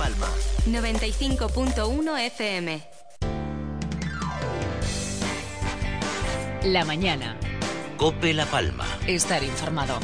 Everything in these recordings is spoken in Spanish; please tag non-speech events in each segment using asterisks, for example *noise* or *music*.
Palma. 95.1 FM. La mañana. Cope La Palma. Estar informado.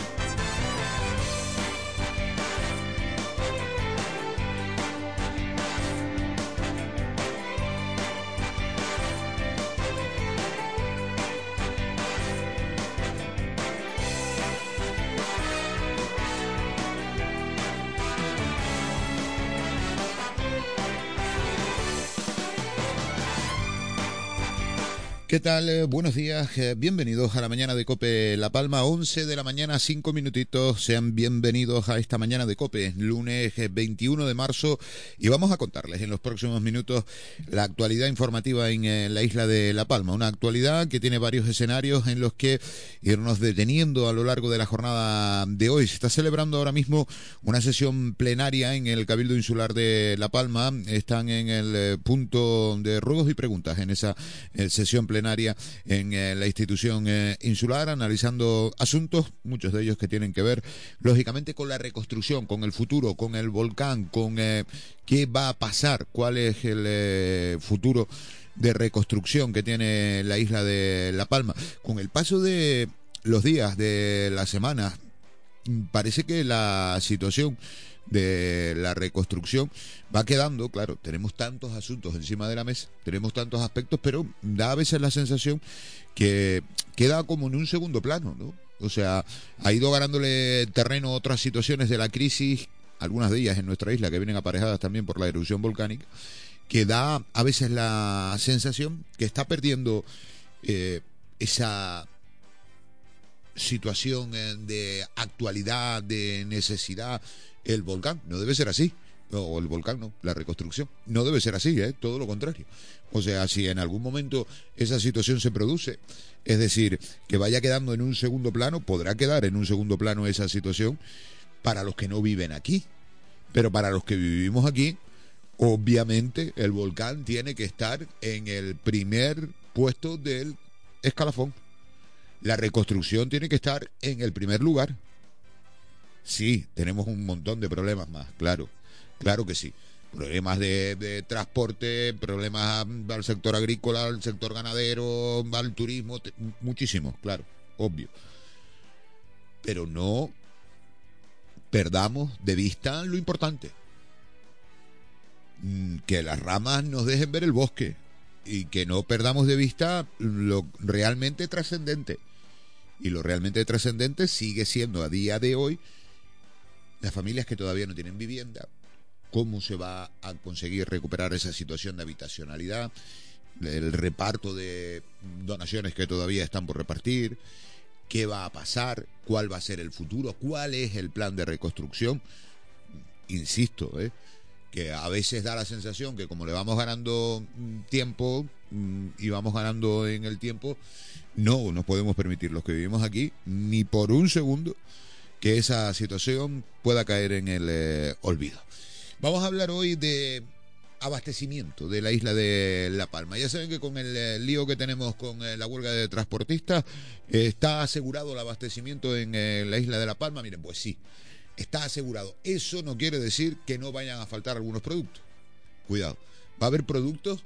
¿Qué tal? Eh, buenos días, eh, bienvenidos a la mañana de Cope La Palma, 11 de la mañana, 5 minutitos. Sean bienvenidos a esta mañana de Cope, lunes eh, 21 de marzo, y vamos a contarles en los próximos minutos la actualidad informativa en eh, la isla de La Palma. Una actualidad que tiene varios escenarios en los que irnos deteniendo a lo largo de la jornada de hoy. Se está celebrando ahora mismo una sesión plenaria en el Cabildo Insular de La Palma. Están en el eh, punto de ruegos y preguntas en esa eh, sesión plenaria en eh, la institución eh, insular, analizando asuntos, muchos de ellos que tienen que ver, lógicamente, con la reconstrucción, con el futuro, con el volcán, con eh, qué va a pasar, cuál es el futuro de reconstrucción que tiene la isla de La Palma. Con el paso de los días, de las semanas, parece que la situación de la reconstrucción va quedando, claro, tenemos tantos asuntos encima de la mesa, tenemos tantos aspectos, pero da a veces la sensación que queda como en un segundo plano, ¿no? O sea, ha ido ganándole terreno otras situaciones de la crisis, algunas de ellas en nuestra isla que vienen aparejadas también por la erupción volcánica, que da a veces la sensación que está perdiendo eh, esa situación eh, de actualidad, de necesidad, el volcán. No debe ser así. O el volcán, no, la reconstrucción. No debe ser así, ¿eh? todo lo contrario. O sea, si en algún momento esa situación se produce, es decir, que vaya quedando en un segundo plano, podrá quedar en un segundo plano esa situación para los que no viven aquí. Pero para los que vivimos aquí, obviamente el volcán tiene que estar en el primer puesto del escalafón. La reconstrucción tiene que estar en el primer lugar. Sí, tenemos un montón de problemas más, claro, claro que sí. Problemas de, transporte, problemas al sector agrícola, al sector ganadero, al turismo, muchísimos, claro, obvio. Pero no perdamos de vista lo importante. Mm, Que las ramas nos dejen ver el bosque y que no perdamos de vista lo realmente trascendente. Y lo realmente trascendente sigue siendo a día de hoy las familias que todavía no tienen vivienda, cómo se va a conseguir recuperar esa situación de habitacionalidad, el reparto de donaciones que todavía están por repartir, qué va a pasar, cuál va a ser el futuro, cuál es el plan de reconstrucción. Insisto, ¿eh? que a veces da la sensación que como le vamos ganando mm, tiempo mm, y vamos ganando en el tiempo, no nos podemos permitir los que vivimos aquí ni por un segundo que esa situación pueda caer en el eh, olvido. Vamos a hablar hoy de abastecimiento de la isla de La Palma. Ya saben que con el eh, lío que tenemos con eh, la huelga de transportistas, está asegurado el abastecimiento en la isla de La Palma. Miren, pues sí, está asegurado. Eso no quiere decir que no vayan a faltar algunos productos. Cuidado, va a haber productos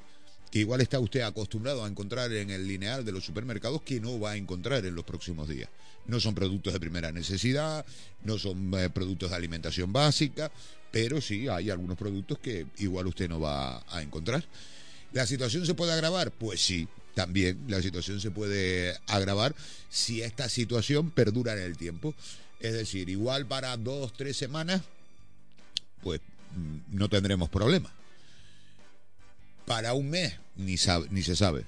que igual está usted acostumbrado a encontrar en el lineal de los supermercados que no va a encontrar en los próximos días. No son productos de primera necesidad, no son eh, productos de alimentación básica, pero sí hay algunos productos que igual usted no va a encontrar. ¿La situación se puede agravar? Pues sí, también la situación se puede agravar si esta situación perdura en el tiempo. Es decir, igual para dos, tres semanas, pues mm, no tendremos problema. Para un mes, ni, sabe- ni se sabe.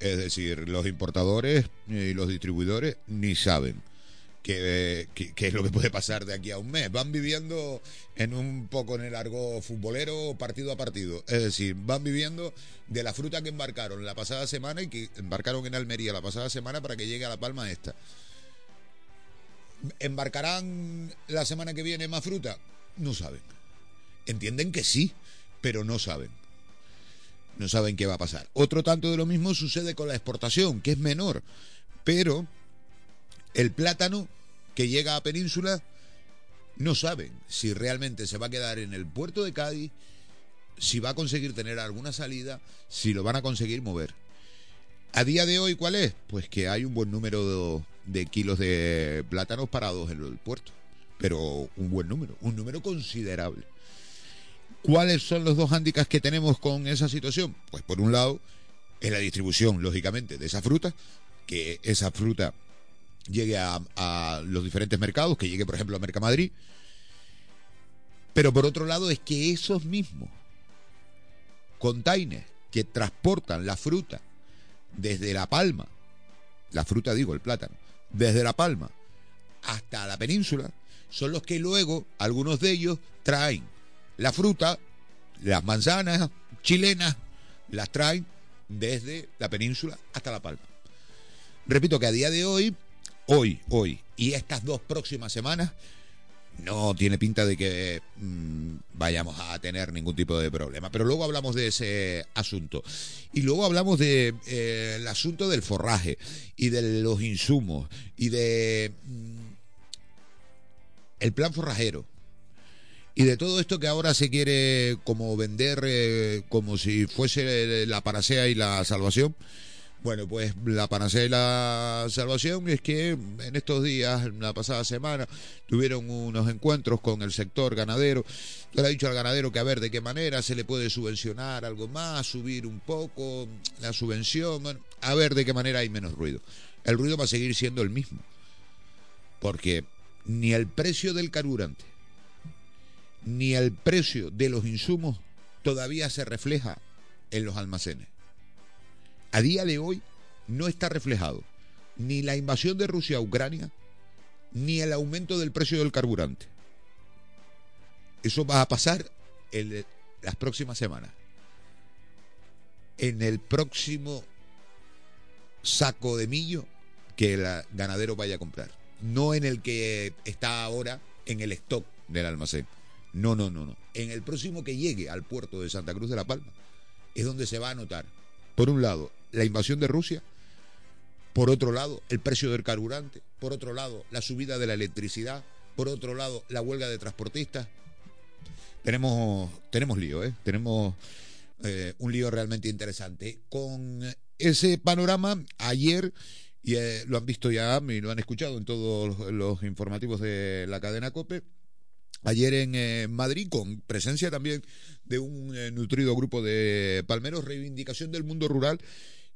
Es decir, los importadores y los distribuidores ni saben. que es lo que puede pasar de aquí a un mes. Van viviendo en un poco en el largo futbolero partido a partido. Es decir, van viviendo de la fruta que embarcaron la pasada semana y que embarcaron en Almería la pasada semana para que llegue a La Palma esta. ¿Embarcarán la semana que viene más fruta? No saben. Entienden que sí, pero no saben. No saben qué va a pasar. Otro tanto de lo mismo sucede con la exportación, que es menor, pero el plátano que llega a Península no saben si realmente se va a quedar en el puerto de Cádiz, si va a conseguir tener alguna salida, si lo van a conseguir mover. A día de hoy, ¿cuál es? Pues que hay un buen número de, kilos de plátanos parados en el puerto, pero un buen número, un número considerable. ¿Cuáles son los dos hándicaps que tenemos con esa situación? Pues por un lado, es la distribución, lógicamente, de esa fruta, que esa fruta llegue a, a los diferentes mercados, que llegue, por ejemplo, a Mercamadrid. Pero por otro lado, es que esos mismos containers que transportan la fruta desde La Palma, la fruta digo, el plátano, desde La Palma hasta la península, son los que luego, algunos de ellos, traen la fruta, las manzanas chilenas, las traen desde la península hasta La Palma. Repito que a día de hoy, hoy, hoy y estas dos próximas semanas, no tiene pinta de que mm, vayamos a tener ningún tipo de problema. Pero luego hablamos de ese asunto. Y luego hablamos del de, eh, asunto del forraje y de los insumos y de mm, el plan forrajero. Y de todo esto que ahora se quiere como vender eh, como si fuese la panacea y la salvación. Bueno, pues la panacea y la salvación es que en estos días, la pasada semana, tuvieron unos encuentros con el sector ganadero. Yo le he dicho al ganadero que a ver de qué manera se le puede subvencionar algo más, subir un poco la subvención, a ver de qué manera hay menos ruido. El ruido va a seguir siendo el mismo. Porque ni el precio del carburante, ni el precio de los insumos todavía se refleja en los almacenes. A día de hoy no está reflejado ni la invasión de Rusia a Ucrania, ni el aumento del precio del carburante. Eso va a pasar en las próximas semanas. En el próximo saco de millo que el ganadero vaya a comprar. No en el que está ahora en el stock del almacén. No, no, no, no. En el próximo que llegue al puerto de Santa Cruz de la Palma es donde se va a notar, por un lado, la invasión de Rusia, por otro lado, el precio del carburante, por otro lado, la subida de la electricidad, por otro lado, la huelga de transportistas. Tenemos, tenemos lío, ¿eh? Tenemos eh, un lío realmente interesante. Con ese panorama, ayer, y eh, lo han visto ya y lo han escuchado en todos los, los informativos de la cadena COPE, Ayer en eh, Madrid, con presencia también de un eh, nutrido grupo de palmeros, reivindicación del mundo rural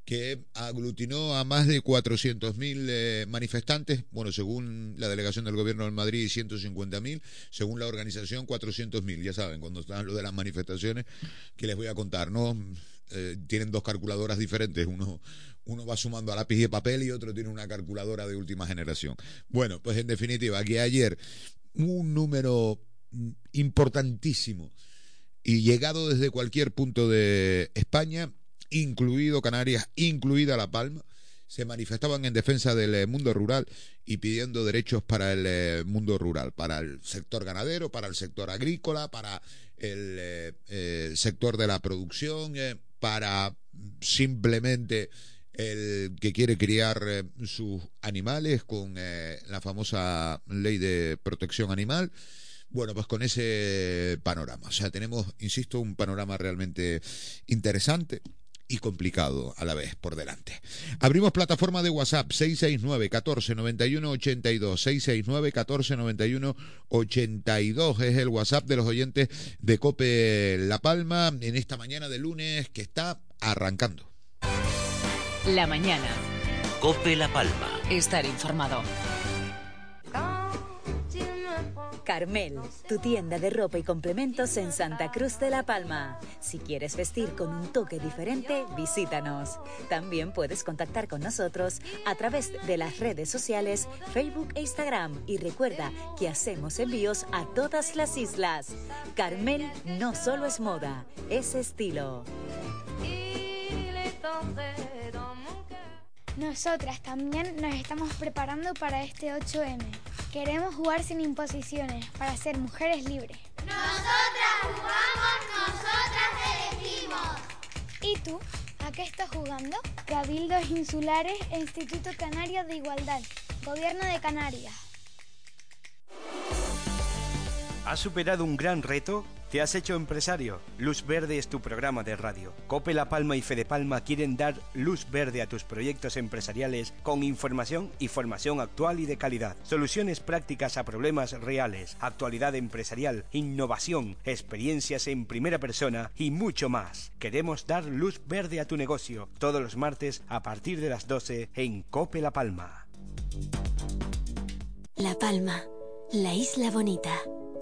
que aglutinó a más de 400.000 eh, manifestantes, bueno, según la delegación del gobierno de Madrid, 150.000, según la organización, 400.000. Ya saben, cuando están lo de las manifestaciones, que les voy a contar, ¿no? Eh, tienen dos calculadoras diferentes, uno, uno va sumando a lápiz y papel y otro tiene una calculadora de última generación. Bueno, pues en definitiva, que ayer un número importantísimo y llegado desde cualquier punto de España, incluido Canarias, incluida La Palma, se manifestaban en defensa del mundo rural y pidiendo derechos para el mundo rural, para el sector ganadero, para el sector agrícola, para el eh, sector de la producción, eh, para simplemente el que quiere criar eh, sus animales con eh, la famosa ley de protección animal. Bueno, pues con ese panorama. O sea, tenemos, insisto, un panorama realmente interesante y complicado a la vez por delante. Abrimos plataforma de WhatsApp 669 14 91 82 669 14 91 82 es el WhatsApp de los oyentes de Cope La Palma en esta mañana de lunes que está arrancando. La mañana. Cope La Palma. Estar informado. Carmel, tu tienda de ropa y complementos en Santa Cruz de la Palma. Si quieres vestir con un toque diferente, visítanos. También puedes contactar con nosotros a través de las redes sociales, Facebook e Instagram. Y recuerda que hacemos envíos a todas las islas. Carmel no solo es moda, es estilo. Nosotras también nos estamos preparando para este 8M. Queremos jugar sin imposiciones para ser mujeres libres. Nosotras jugamos, nosotras elegimos. ¿Y tú? ¿A qué estás jugando? Cabildos Insulares e Instituto Canario de Igualdad. Gobierno de Canarias. ¿Has superado un gran reto? ¿Te has hecho empresario? Luz Verde es tu programa de radio. Cope La Palma y Fede Palma quieren dar luz verde a tus proyectos empresariales con información y formación actual y de calidad. Soluciones prácticas a problemas reales, actualidad empresarial, innovación, experiencias en primera persona y mucho más. Queremos dar luz verde a tu negocio todos los martes a partir de las 12 en Cope La Palma. La Palma, la isla bonita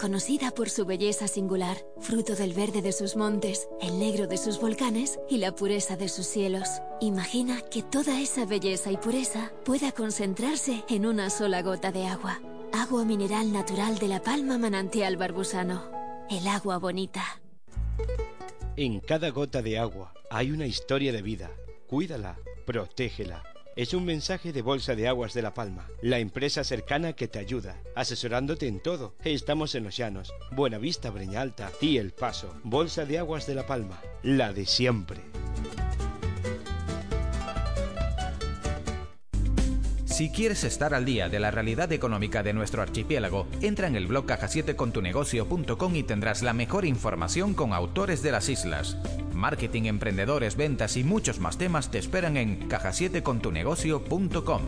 conocida por su belleza singular, fruto del verde de sus montes, el negro de sus volcanes y la pureza de sus cielos. Imagina que toda esa belleza y pureza pueda concentrarse en una sola gota de agua. Agua mineral natural de la Palma Manantial Barbusano. El agua bonita. En cada gota de agua hay una historia de vida. Cuídala, protégela es un mensaje de Bolsa de Aguas de La Palma, la empresa cercana que te ayuda, asesorándote en todo. Estamos en Los Llanos, Buenavista, Breña Alta y El Paso. Bolsa de Aguas de La Palma, la de siempre. Si quieres estar al día de la realidad económica de nuestro archipiélago, entra en el blog caja7 con y tendrás la mejor información con autores de las islas. Marketing, emprendedores, ventas y muchos más temas te esperan en caja7contunegocio.com.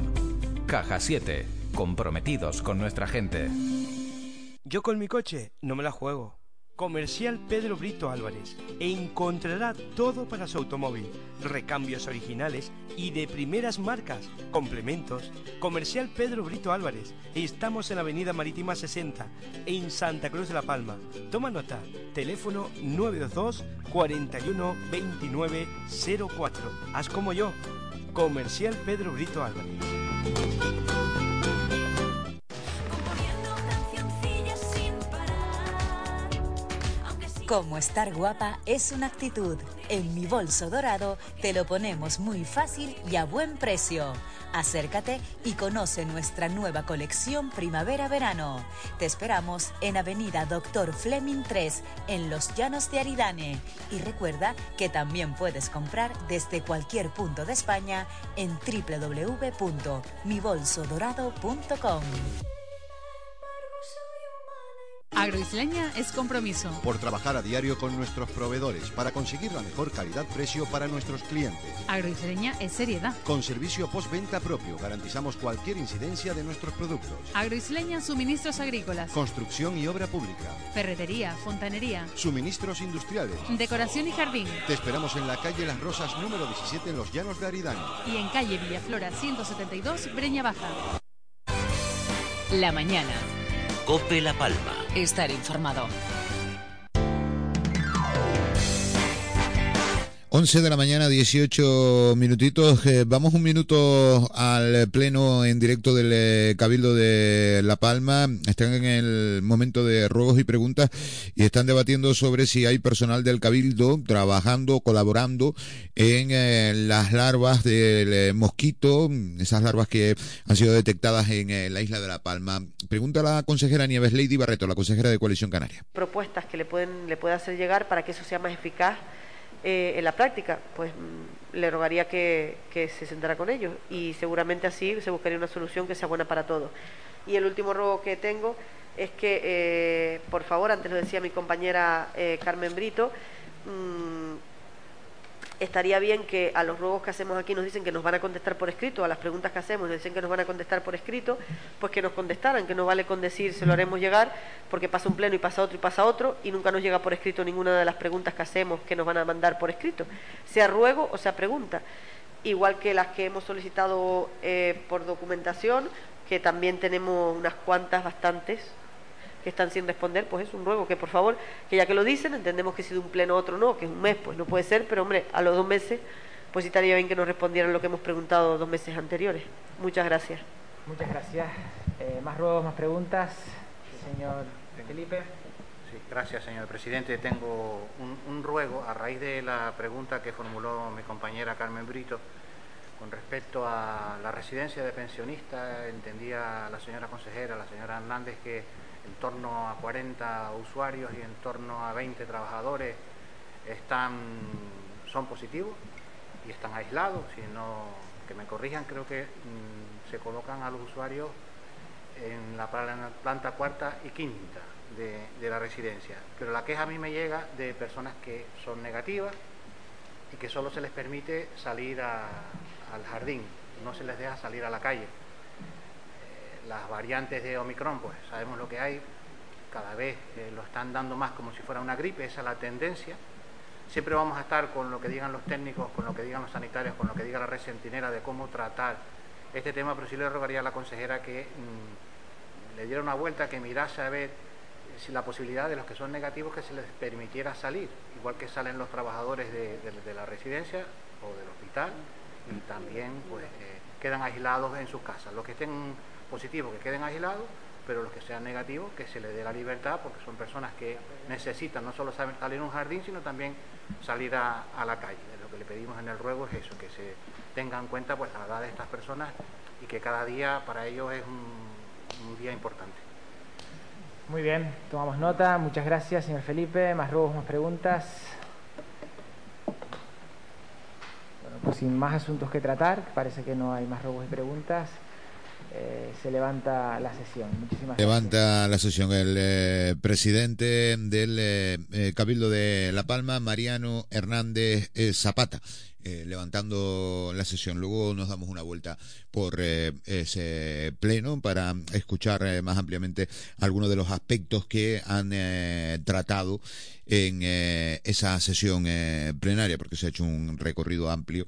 Caja 7, comprometidos con nuestra gente. Yo con mi coche no me la juego. Comercial Pedro Brito Álvarez encontrará todo para su automóvil, recambios originales y de primeras marcas, complementos. Comercial Pedro Brito Álvarez, estamos en la Avenida Marítima 60, en Santa Cruz de la Palma. Toma nota, teléfono 922 41 29 04. Haz como yo, Comercial Pedro Brito Álvarez. Como estar guapa es una actitud. En mi bolso dorado te lo ponemos muy fácil y a buen precio. Acércate y conoce nuestra nueva colección primavera-verano. Te esperamos en Avenida Doctor Fleming 3, en Los Llanos de Aridane. Y recuerda que también puedes comprar desde cualquier punto de España en www.mibolsodorado.com. Agroisleña es compromiso. Por trabajar a diario con nuestros proveedores para conseguir la mejor calidad-precio para nuestros clientes. Agroisleña es seriedad. Con servicio postventa propio garantizamos cualquier incidencia de nuestros productos. Agroisleña suministros agrícolas. Construcción y obra pública. Ferretería, fontanería. Suministros industriales. Decoración y jardín. Te esperamos en la calle Las Rosas número 17 en Los Llanos de Aridane. Y en calle Villaflora 172, Breña Baja. La mañana. Cope La Palma. Estar informado. 11 de la mañana, 18 minutitos. Eh, vamos un minuto al pleno en directo del eh, Cabildo de La Palma. Están en el momento de ruegos y preguntas y están debatiendo sobre si hay personal del Cabildo trabajando, colaborando en eh, las larvas del mosquito, esas larvas que han sido detectadas en la isla de La Palma. Pregunta la consejera Nieves Lady Barreto, la consejera de Coalición Canaria. Propuestas que le pueden le puede hacer llegar para que eso sea más eficaz eh, en la práctica, pues mm, le rogaría que, se sentara con ellos y seguramente así se buscaría una solución que sea buena para todos. Y el último rogo que tengo es que, eh, por favor, antes lo decía mi compañera eh, Carmen Brito, mm, estaría bien que a los ruegos que hacemos aquí nos dicen que nos van a contestar por escrito, a las preguntas que hacemos nos dicen que nos van a contestar por escrito, pues que nos contestaran, que no vale con decir se lo haremos llegar, porque pasa un pleno y pasa otro y pasa otro, y nunca nos llega por escrito ninguna de las preguntas que hacemos que nos van a mandar por escrito, sea ruego o sea pregunta. Igual que las que hemos solicitado eh, por documentación, que también tenemos unas cuantas, bastantes, que están sin responder, pues es un ruego que por favor, que ya que lo dicen, entendemos que si de un pleno a otro no, que es un mes, pues no puede ser, pero hombre, a los dos meses, pues sí estaría bien que nos respondieran lo que hemos preguntado dos meses anteriores. Muchas gracias. Muchas gracias. Eh, más ruegos, más preguntas. Señor Felipe. Sí, gracias, señor presidente. Tengo un, un ruego a raíz de la pregunta que formuló mi compañera Carmen Brito con respecto a la residencia de pensionistas. Entendía la señora consejera, la señora Hernández, que en torno a 40 usuarios y en torno a 20 trabajadores están, son positivos y están aislados. Si no, que me corrijan, creo que mm, se colocan a los usuarios en la planta cuarta y quinta de, la residencia. Pero la queja a mí me llega de personas que son negativas y que solo se les permite salir al jardín, no se les deja salir a la calle. Eh, las variantes de Omicron, pues sabemos lo que hay, cada vez eh, lo están dando más como si fuera una gripe, esa es la tendencia. Siempre vamos a estar con lo que digan los técnicos, con lo que digan los sanitarios, con lo que diga la red centinela de cómo tratar este tema, pero sí le rogaría a la consejera que mmm, le diera una vuelta, que mirase a ver si la posibilidad de los que son negativos que se les permitiera salir, igual que salen los trabajadores de la residencia o del hospital, y también pues eh, quedan aislados en sus casas. Los que estén positivos que queden aislados, pero los que sean negativos que se les dé la libertad porque son personas que necesitan no solo salir a un jardín, sino también salir a, a, la calle. Lo que le pedimos en el ruego es eso, que se tenga en cuenta pues la edad de estas personas y que cada día para ellos es un, un día importante. Muy bien, tomamos nota. Muchas gracias, señor Felipe. Más ruegos, más preguntas. Bueno, pues sin más asuntos que tratar, parece que no hay más ruegos y preguntas. Eh, se levanta la sesión. Muchísimas levanta gracias. la sesión el eh, presidente del eh, Cabildo de La Palma, Mariano Hernández Zapata. Eh, levantando la sesión. Luego nos damos una vuelta por eh, ese pleno para escuchar eh, más ampliamente algunos de los aspectos que han tratado en esa sesión plenaria, porque se ha hecho un recorrido amplio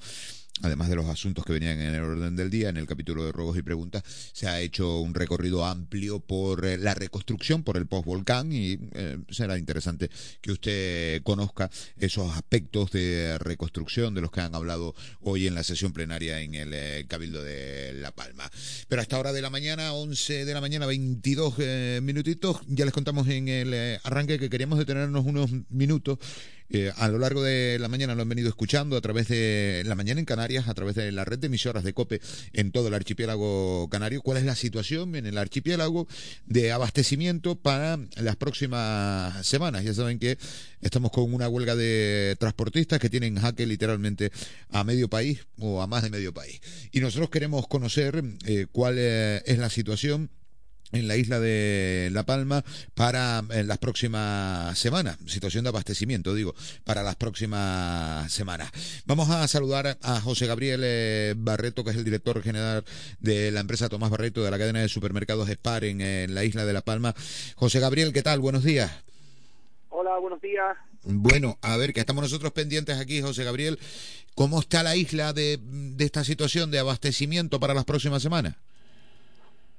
además de los asuntos que venían en el orden del día, en el capítulo de ruegos y preguntas, se ha hecho un recorrido amplio por eh, la reconstrucción, por el postvolcán, y eh, será interesante que usted conozca esos aspectos de reconstrucción de los que han hablado hoy en la sesión plenaria en el eh, Cabildo de La Palma. Pero a esta hora de la mañana, 11 de la mañana, 22 eh, minutitos, ya les contamos en el arranque que queríamos detenernos unos minutos eh, a lo largo de la mañana lo han venido escuchando a través de la mañana en Canarias, a través de la red de emisoras de COPE en todo el archipiélago canario. ¿Cuál es la situación en el archipiélago de abastecimiento para las próximas semanas? Ya saben que estamos con una huelga de transportistas que tienen jaque literalmente a medio país o a más de medio país. Y nosotros queremos conocer eh, cuál eh, es la situación en la isla de La Palma para en las próximas semanas, situación de abastecimiento, digo, para las próximas semanas. Vamos a saludar a José Gabriel eh, Barreto, que es el director general de la empresa Tomás Barreto de la cadena de supermercados Spar en, en la isla de La Palma. José Gabriel, ¿qué tal? Buenos días. Hola, buenos días. Bueno, a ver, que estamos nosotros pendientes aquí, José Gabriel. ¿Cómo está la isla de, de esta situación de abastecimiento para las próximas semanas?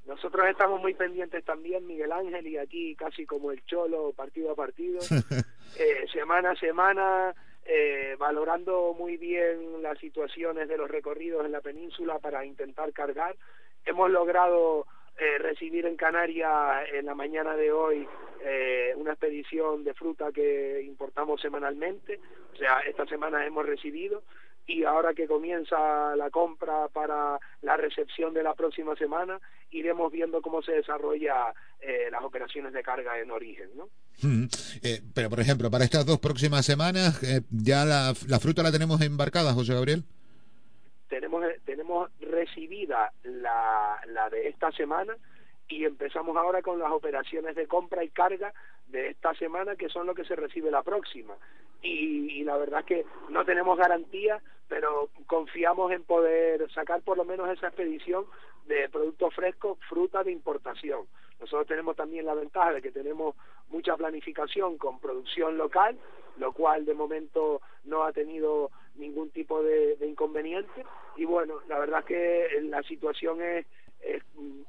Nosotros estamos muy pendientes también, Miguel Ángel, y aquí casi como el cholo, partido a partido, *laughs* eh, semana a semana, eh, valorando muy bien las situaciones de los recorridos en la península para intentar cargar. Hemos logrado eh, recibir en Canarias en la mañana de hoy eh, una expedición de fruta que importamos semanalmente, o sea, esta semana hemos recibido y ahora que comienza la compra para la recepción de la próxima semana, iremos viendo cómo se desarrolla eh, las operaciones de carga en origen, ¿no? Mm, eh, pero, por ejemplo, para estas dos próximas semanas, eh, ¿ya la, la, fruta la tenemos embarcada, José Gabriel? Tenemos, tenemos recibida la, la de esta semana y empezamos ahora con las operaciones de compra y carga de esta semana que son lo que se recibe la próxima. Y, la verdad es que no tenemos garantía pero confiamos en poder sacar por lo menos esa expedición de productos frescos fruta de importación. Nosotros tenemos también la ventaja de que tenemos mucha planificación con producción local lo cual de momento no ha tenido ningún tipo de, de inconveniente. Y bueno la verdad es que la situación es eh,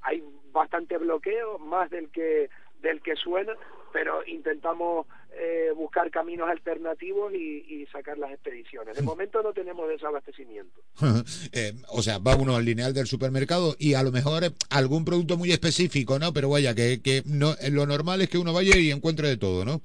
hay bastante bloqueo, más del que del que suena, pero intentamos eh, buscar caminos alternativos y, y, sacar las expediciones. De *laughs* momento no tenemos desabastecimiento. *laughs* eh, o sea, va uno al lineal del supermercado y a lo mejor algún producto muy específico, ¿no? Pero vaya, que, que no, lo normal es que uno vaya y encuentre de todo, ¿no?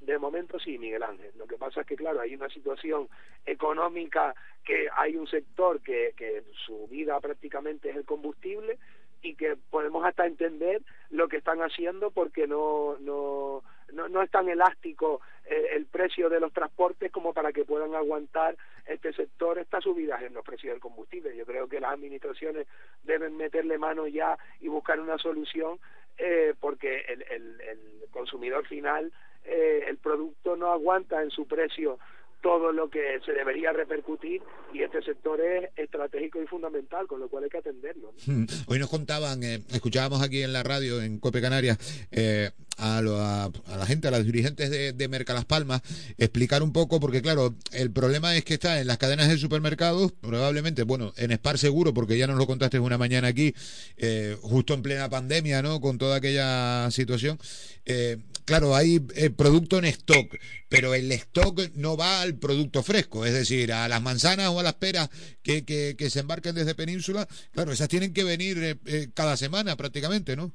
De momento sí, Miguel Ángel. Lo que pasa es que, claro, hay una situación económica que hay un sector que, que su vida prácticamente es el combustible y que podemos hasta entender lo que están haciendo porque no, no, no, no es tan elástico eh, el precio de los transportes como para que puedan aguantar este sector estas subidas en los precios del combustible. Yo creo que las administraciones deben meterle mano ya y buscar una solución eh, porque el, el, el consumidor final, eh, el producto no aguanta en su precio todo lo que se debería repercutir y este sector es estratégico y fundamental, con lo cual hay que atenderlo. Hoy nos contaban, eh, escuchábamos aquí en la radio en Cope Canarias eh, a, lo, a, a, la gente, a los dirigentes de, de Merca Las Palmas, explicar un poco, porque claro, el problema es que está en las cadenas de supermercados, probablemente, bueno, en Spar seguro, porque ya nos lo contaste una mañana aquí, eh, justo en plena pandemia, ¿no? Con toda aquella situación. Claro, hay eh, producto en stock, pero el stock no va al producto fresco, es decir, a las manzanas o a las peras que, que, se embarquen desde Península, claro, esas tienen que venir eh, eh, cada semana prácticamente, ¿no?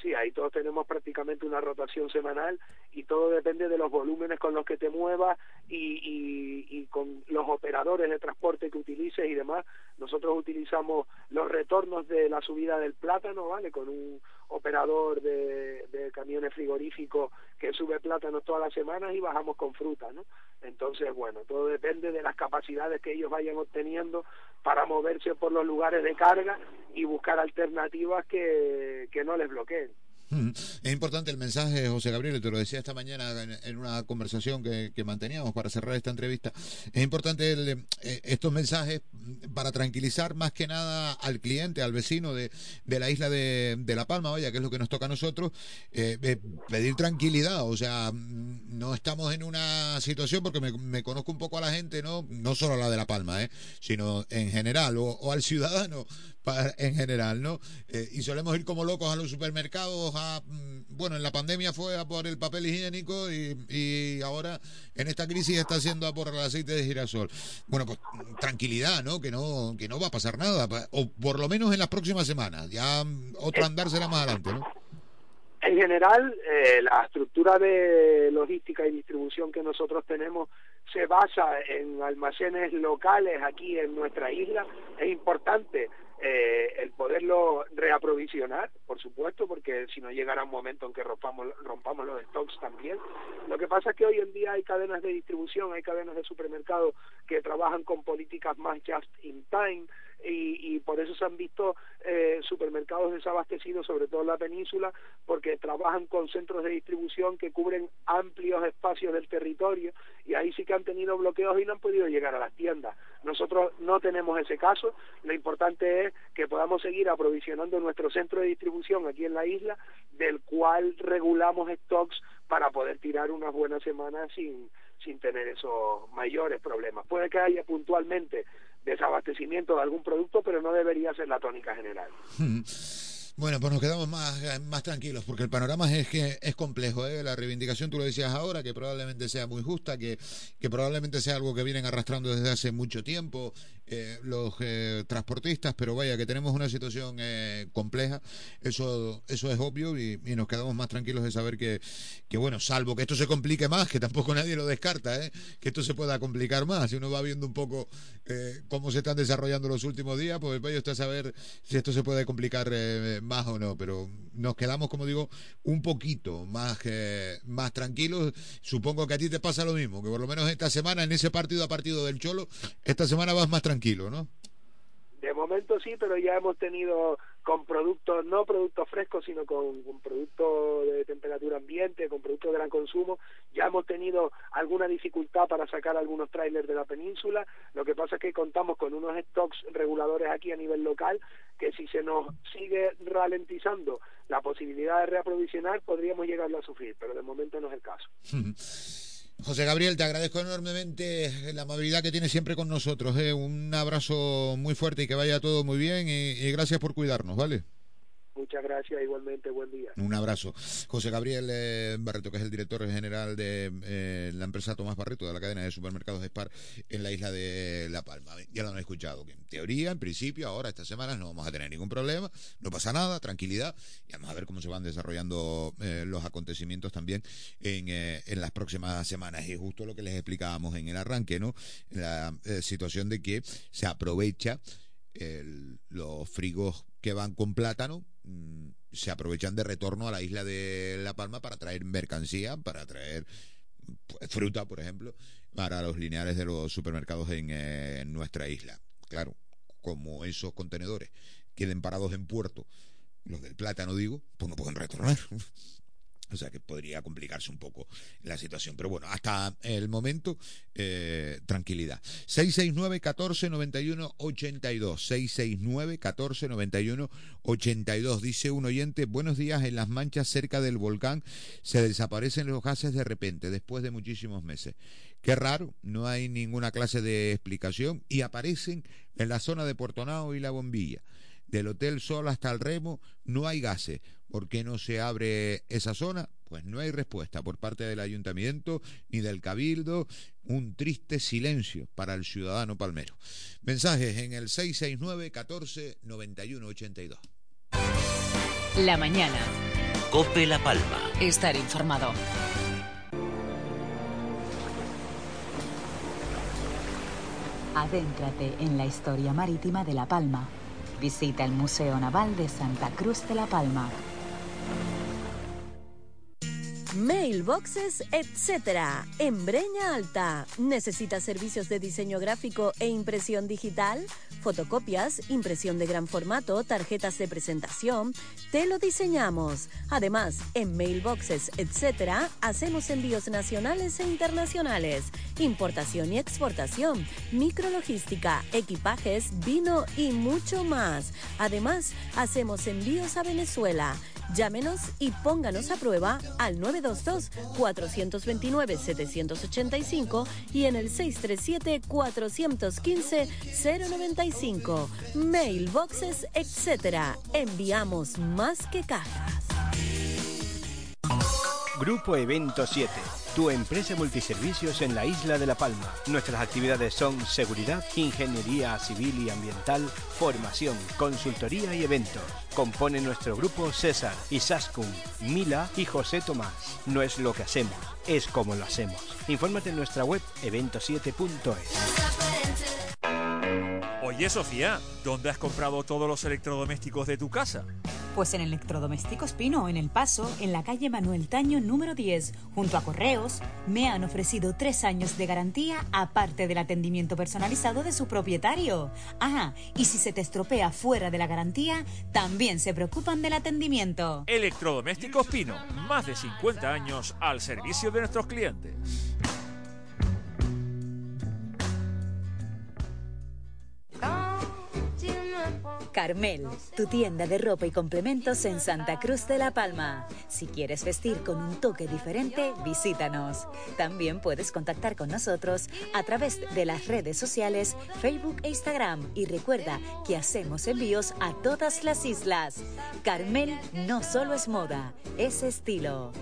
Sí, ahí todos tenemos prácticamente una rotación semanal y todo depende de los volúmenes con los que te muevas y, y, y con los operadores de transporte que utilices y demás. Nosotros utilizamos los retornos de la subida del plátano, ¿vale? Con un operador de, camiones frigoríficos que sube plátanos todas las semanas y bajamos con fruta, ¿no? Entonces, bueno, todo depende de las capacidades que ellos vayan obteniendo para moverse por los lugares de carga y buscar alternativas que, que no les bloqueen. Es importante el mensaje, José Gabriel, te lo decía esta mañana en, una conversación que, manteníamos para cerrar esta entrevista. Es importante el, eh, estos mensajes para tranquilizar más que nada al cliente, al vecino de, la isla de, La Palma, vaya, que es lo que nos toca a nosotros, eh, eh, pedir tranquilidad. O sea, no estamos en una situación, porque me, me, conozco un poco a la gente, no, no solo a la de La Palma, eh, sino en general, o, o al ciudadano para, en general, ¿no? Eh, y solemos ir como locos a los supermercados, a, bueno, en la pandemia fue a por el papel higiénico y, ahora en esta crisis está haciendo a por el aceite de girasol. Bueno, pues tranquilidad, ¿no? Que no, que no va a pasar nada, o por lo menos en las próximas semanas, ya otro andar será más adelante, ¿no? En general, eh, la estructura de logística y distribución que nosotros tenemos se basa en almacenes locales aquí en nuestra isla. Es importante eh, el poderlo reaprovisionar, por supuesto, porque si no llegara un momento en que rompamos, rompamos los stocks también. Lo que pasa es que hoy en día hay cadenas de distribución, hay cadenas de supermercados que trabajan con políticas más just in time, y, y, por eso se han visto eh, supermercados desabastecidos, sobre todo en la península, porque trabajan con centros de distribución que cubren amplios espacios del territorio y ahí sí que han tenido bloqueos y no han podido llegar a las tiendas. Nosotros no tenemos ese caso, lo importante es que podamos seguir aprovisionando nuestro centro de distribución aquí en la isla, del cual regulamos stocks para poder tirar unas buenas semanas sin, sin tener esos mayores problemas. Puede que haya puntualmente desabastecimiento de algún producto, pero no debería ser la tónica general. *laughs* Bueno, pues nos quedamos más, más tranquilos porque el panorama es que es complejo. ¿eh? La reivindicación, tú lo decías ahora, que probablemente sea muy justa, que, que probablemente sea algo que vienen arrastrando desde hace mucho tiempo eh, los eh, transportistas, pero vaya, que tenemos una situación eh, compleja. Eso, eso es obvio y, nos quedamos más tranquilos de saber que, que, bueno, salvo que esto se complique más, que tampoco nadie lo descarta, ¿eh? que esto se pueda complicar más. Si uno va viendo un poco eh, cómo se están desarrollando los últimos días, pues vaya usted a saber si esto se puede complicar eh, más o no, pero nos quedamos, como digo, un poquito más, más tranquilos. Supongo que a ti te pasa lo mismo, que por lo menos esta semana, en ese partido a partido del Cholo, esta semana vas más tranquilo, ¿no? De momento sí, pero ya hemos tenido con productos, no productos frescos, sino con, con productos de temperatura ambiente, con productos de gran consumo. Ya hemos tenido alguna dificultad para sacar algunos trailers de la península. Lo que pasa es que contamos con unos stocks reguladores aquí a nivel local que si se nos sigue ralentizando la posibilidad de reaprovisionar, podríamos llegarlo a sufrir, pero de momento no es el caso. *laughs* José Gabriel, te agradezco enormemente la amabilidad que tienes siempre con nosotros. ¿eh? Un abrazo muy fuerte y que vaya todo muy bien y, y gracias por cuidarnos, ¿vale? Muchas gracias, igualmente, buen día. Un abrazo. José Gabriel eh, Barreto, que es el director general de eh, la empresa Tomás Barreto, de la cadena de supermercados Spar en la isla de La Palma. Ya lo han escuchado, que en teoría, en principio, ahora, estas semanas, no vamos a tener ningún problema, no pasa nada, tranquilidad, y vamos a ver cómo se van desarrollando eh, los acontecimientos también en, eh, en las próximas semanas. Y justo lo que les explicábamos en el arranque, ¿no? La situación de que se aprovecha el- los frigos que van con plátano mm, se aprovechan de retorno a la isla de La Palma para traer mercancía, para traer pues, fruta, por ejemplo, para los lineales de los supermercados en, eh, en nuestra isla. Claro, como esos contenedores queden parados en puerto, los del plátano digo, pues no pueden retornar. O sea que podría complicarse un poco la situación. Pero bueno, hasta el momento, eh, tranquilidad. 669-1491-82. 669-1491-82. Dice un oyente, buenos días, en las manchas cerca del volcán se desaparecen los gases de repente, después de muchísimos meses. Qué raro, no hay ninguna clase de explicación y aparecen en la zona de Portonao y La Bombilla. Del Hotel Sol hasta el Remo no hay gases. ¿Por qué no se abre esa zona? Pues no hay respuesta por parte del ayuntamiento ni del cabildo. Un triste silencio para el ciudadano palmero. Mensajes en el 669 14 91 82. La mañana. Cope La Palma. Estar informado. Adéntrate en la historia marítima de La Palma. Visita el Museo Naval de Santa Cruz de La Palma. Mailboxes, etcétera. En Breña Alta. ¿Necesitas servicios de diseño gráfico e impresión digital? Fotocopias, impresión de gran formato, tarjetas de presentación. Te lo diseñamos. Además, en Mailboxes, etcétera, hacemos envíos nacionales e internacionales, importación y exportación, micrologística, equipajes, vino y mucho más. Además, hacemos envíos a Venezuela. Llámenos y pónganos a prueba al 922-429-785 y en el 637-415-095. Mailboxes, etc. Enviamos más que cajas. Grupo Evento 7, tu empresa multiservicios en la isla de La Palma. Nuestras actividades son seguridad, ingeniería civil y ambiental, formación, consultoría y eventos. Compone nuestro grupo César, Isaskun, Mila y José Tomás. No es lo que hacemos, es como lo hacemos. Infórmate en nuestra web evento7.es. Oye Sofía, ¿dónde has comprado todos los electrodomésticos de tu casa? Pues en Electrodomésticos Pino, en El Paso, en la calle Manuel Taño número 10, junto a Correos, me han ofrecido tres años de garantía aparte del atendimiento personalizado de su propietario. Ah, y si se te estropea fuera de la garantía, también se preocupan del atendimiento. Electrodomésticos Pino, más de 50 años al servicio de nuestros clientes. Carmel, tu tienda de ropa y complementos en Santa Cruz de la Palma. Si quieres vestir con un toque diferente, visítanos. También puedes contactar con nosotros a través de las redes sociales, Facebook e Instagram. Y recuerda que hacemos envíos a todas las islas. Carmel no solo es moda, es estilo.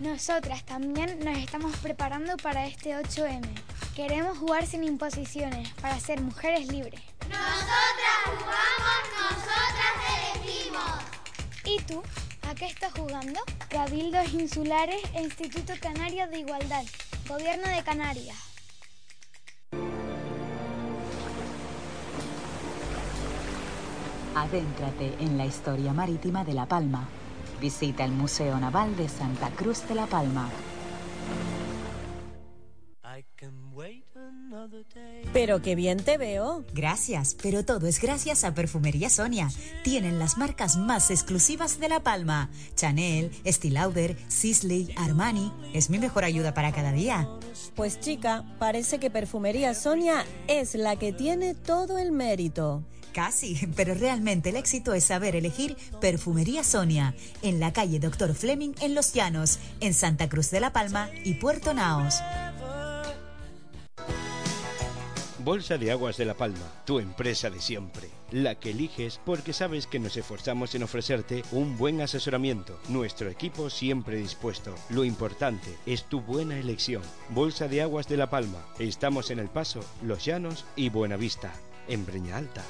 Nosotras también nos estamos preparando para este 8M. Queremos jugar sin imposiciones para ser mujeres libres. Nosotras jugamos, nosotras elegimos. ¿Y tú? ¿A qué estás jugando? Cabildos Insulares e Instituto Canario de Igualdad. Gobierno de Canarias. Adéntrate en la historia marítima de La Palma. Visita el Museo Naval de Santa Cruz de La Palma. Pero qué bien te veo. Gracias, pero todo es gracias a Perfumería Sonia. Tienen las marcas más exclusivas de La Palma. Chanel, Estée Lauder, Sisley, Armani. Es mi mejor ayuda para cada día. Pues chica, parece que Perfumería Sonia es la que tiene todo el mérito. Casi, *laughs* pero realmente el éxito es saber elegir Perfumería Sonia, en la calle Doctor Fleming en Los Llanos, en Santa Cruz de la Palma y Puerto Naos. Bolsa de Aguas de La Palma, tu empresa de siempre. La que eliges porque sabes que nos esforzamos en ofrecerte un buen asesoramiento. Nuestro equipo siempre dispuesto. Lo importante es tu buena elección. Bolsa de Aguas de La Palma. Estamos en El Paso, Los Llanos y Buenavista, en Breña Alta.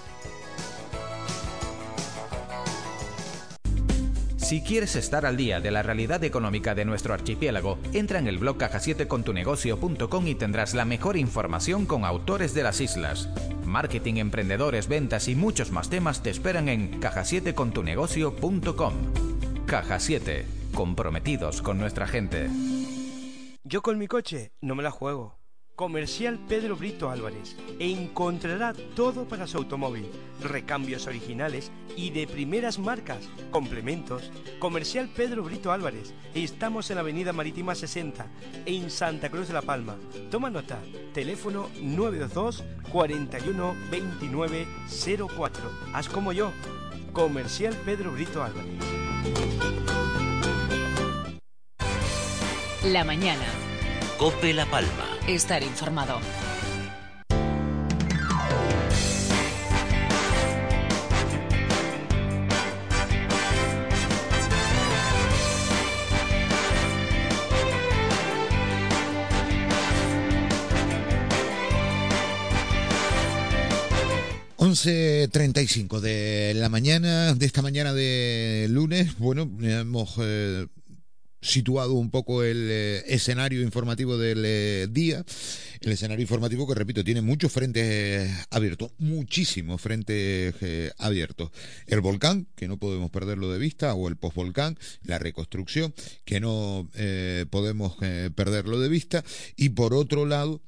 Si quieres estar al día de la realidad económica de nuestro archipiélago, entra en el blog caja7contunegocio.com y tendrás la mejor información con autores de las islas. Marketing, emprendedores, ventas y muchos más temas te esperan en caja7contunegocio.com. Caja 7, comprometidos con nuestra gente. Yo con mi coche no me la juego. Comercial Pedro Brito Álvarez. Encontrará todo para su automóvil. Recambios originales y de primeras marcas. Complementos. Comercial Pedro Brito Álvarez. Estamos en la Avenida Marítima 60, en Santa Cruz de la Palma. Toma nota. Teléfono 922 41 29 04. Haz como yo. Comercial Pedro Brito Álvarez. La mañana. Cope La Palma. Estar informado. cinco de la mañana, de esta mañana de lunes, bueno, hemos eh, situado un poco el eh, escenario informativo del eh, día. El escenario informativo que, repito, tiene muchos frentes eh, abiertos, muchísimos frentes abiertos. El volcán, que no podemos perderlo de vista, o el postvolcán, la reconstrucción, que no podemos perderlo de vista. Y por otro lado,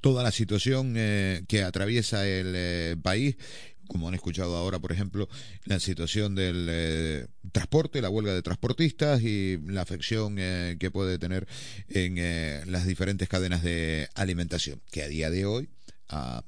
toda la situación que atraviesa el país como han escuchado ahora, por ejemplo, la situación del eh, transporte, la huelga de transportistas y la afección eh, que puede tener en eh, las diferentes cadenas de alimentación, que a día de hoy, a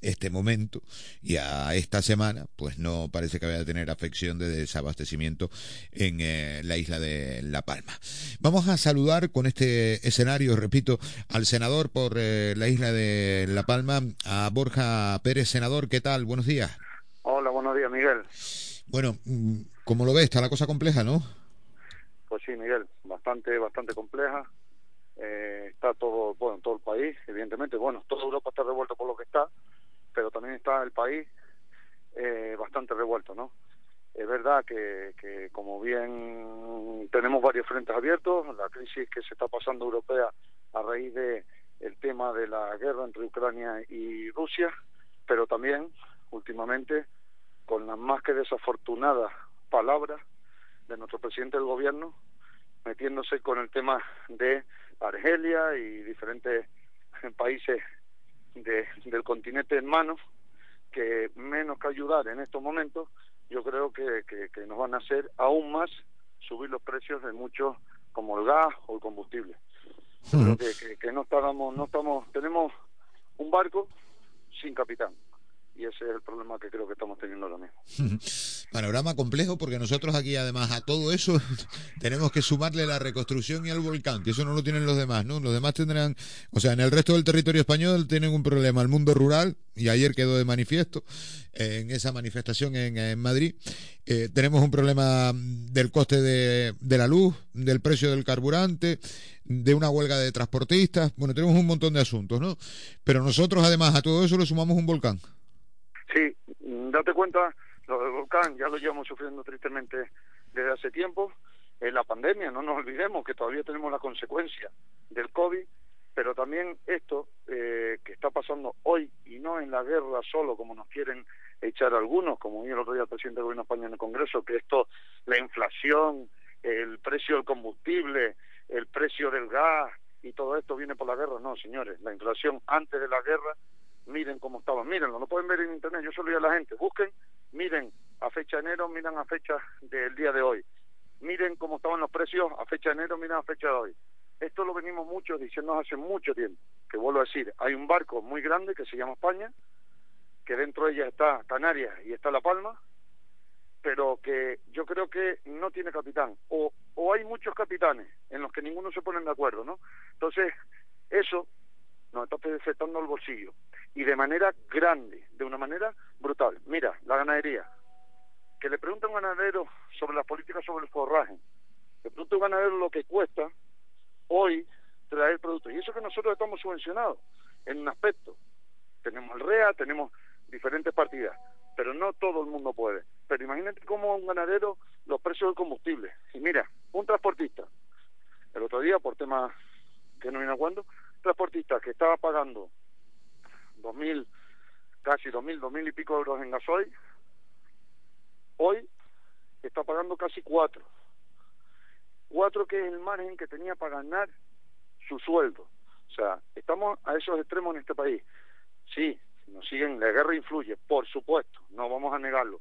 este momento y a esta semana, pues no parece que vaya a tener afección de desabastecimiento en eh, la isla de La Palma. Vamos a saludar con este escenario, repito, al senador por eh, la isla de La Palma, a Borja Pérez. Senador, ¿qué tal? Buenos días. Hola, buenos días, Miguel. Bueno, mm, como lo ves, está la cosa compleja, ¿no? Pues sí, Miguel, bastante, bastante compleja. Eh, está todo, bueno, todo el país, evidentemente. Bueno, toda Europa está revuelto por lo que está pero también está el país eh, bastante revuelto, ¿no? Es verdad que, que, como bien tenemos varios frentes abiertos, la crisis que se está pasando europea a raíz de el tema de la guerra entre Ucrania y Rusia, pero también últimamente con las más que desafortunadas palabras de nuestro presidente del gobierno metiéndose con el tema de Argelia y diferentes países del continente en manos, que menos que ayudar en estos momentos, yo creo que, que, nos van a hacer aún más subir los precios de muchos, como el gas o el combustible. Creo que, que, no estamos, no estamos, tenemos un barco sin capitán y ese es el problema que creo que estamos teniendo ahora mismo. *laughs* Panorama complejo porque nosotros aquí además a todo eso *laughs* tenemos que sumarle la reconstrucción y al volcán, que eso no lo tienen los demás, ¿no? Los demás tendrán, o sea, en el resto del territorio español tienen un problema, el mundo rural, y ayer quedó de manifiesto en esa manifestación en, Madrid, eh, tenemos un problema del coste de, de la luz, del precio del carburante, de una huelga de transportistas, bueno, tenemos un montón de asuntos, ¿no? Pero nosotros además a todo eso le sumamos un volcán. Sí, date cuenta, lo del volcán ya lo llevamos sufriendo tristemente desde hace tiempo. En la pandemia, no nos olvidemos que todavía tenemos la consecuencia del COVID, pero también esto eh, que está pasando hoy y no en la guerra solo, como nos quieren echar algunos, como dijo el otro día el presidente del gobierno de España en el Congreso, que esto, la inflación, el precio del combustible, el precio del gas y todo esto viene por la guerra. No, señores, la inflación antes de la guerra miren cómo estaban, mírenlo, no pueden ver en internet, yo solo digo a la gente, busquen, miren a fecha de enero, miren a fecha del día de hoy, miren cómo estaban los precios a fecha de enero, miren a fecha de hoy. Esto lo venimos muchos diciendo hace mucho tiempo, que vuelvo a decir, hay un barco muy grande que se llama España, que dentro de ella está Canarias y está La Palma, pero que yo creo que no tiene capitán, o, o hay muchos capitanes en los que ninguno se ponen de acuerdo, ¿no? Entonces, eso nos está afectando el bolsillo y de manera grande, de una manera brutal. Mira, la ganadería. Que le pregunte a un ganadero sobre las políticas sobre el forraje. Le pregunte a un ganadero lo que cuesta hoy traer productos. Y eso que nosotros estamos subvencionados en un aspecto. Tenemos el REA, tenemos diferentes partidas, pero no todo el mundo puede. Pero imagínate cómo un ganadero los precios del combustible. Y mira, un transportista, el otro día por temas que no viene cuando, transportista que estaba pagando dos mil, casi dos mil, dos mil y pico euros en gasoil, hoy está pagando casi cuatro. Cuatro que es el margen que tenía para ganar su sueldo. O sea, estamos a esos extremos en este país. Sí, nos siguen, la guerra influye, por supuesto, no vamos a negarlo.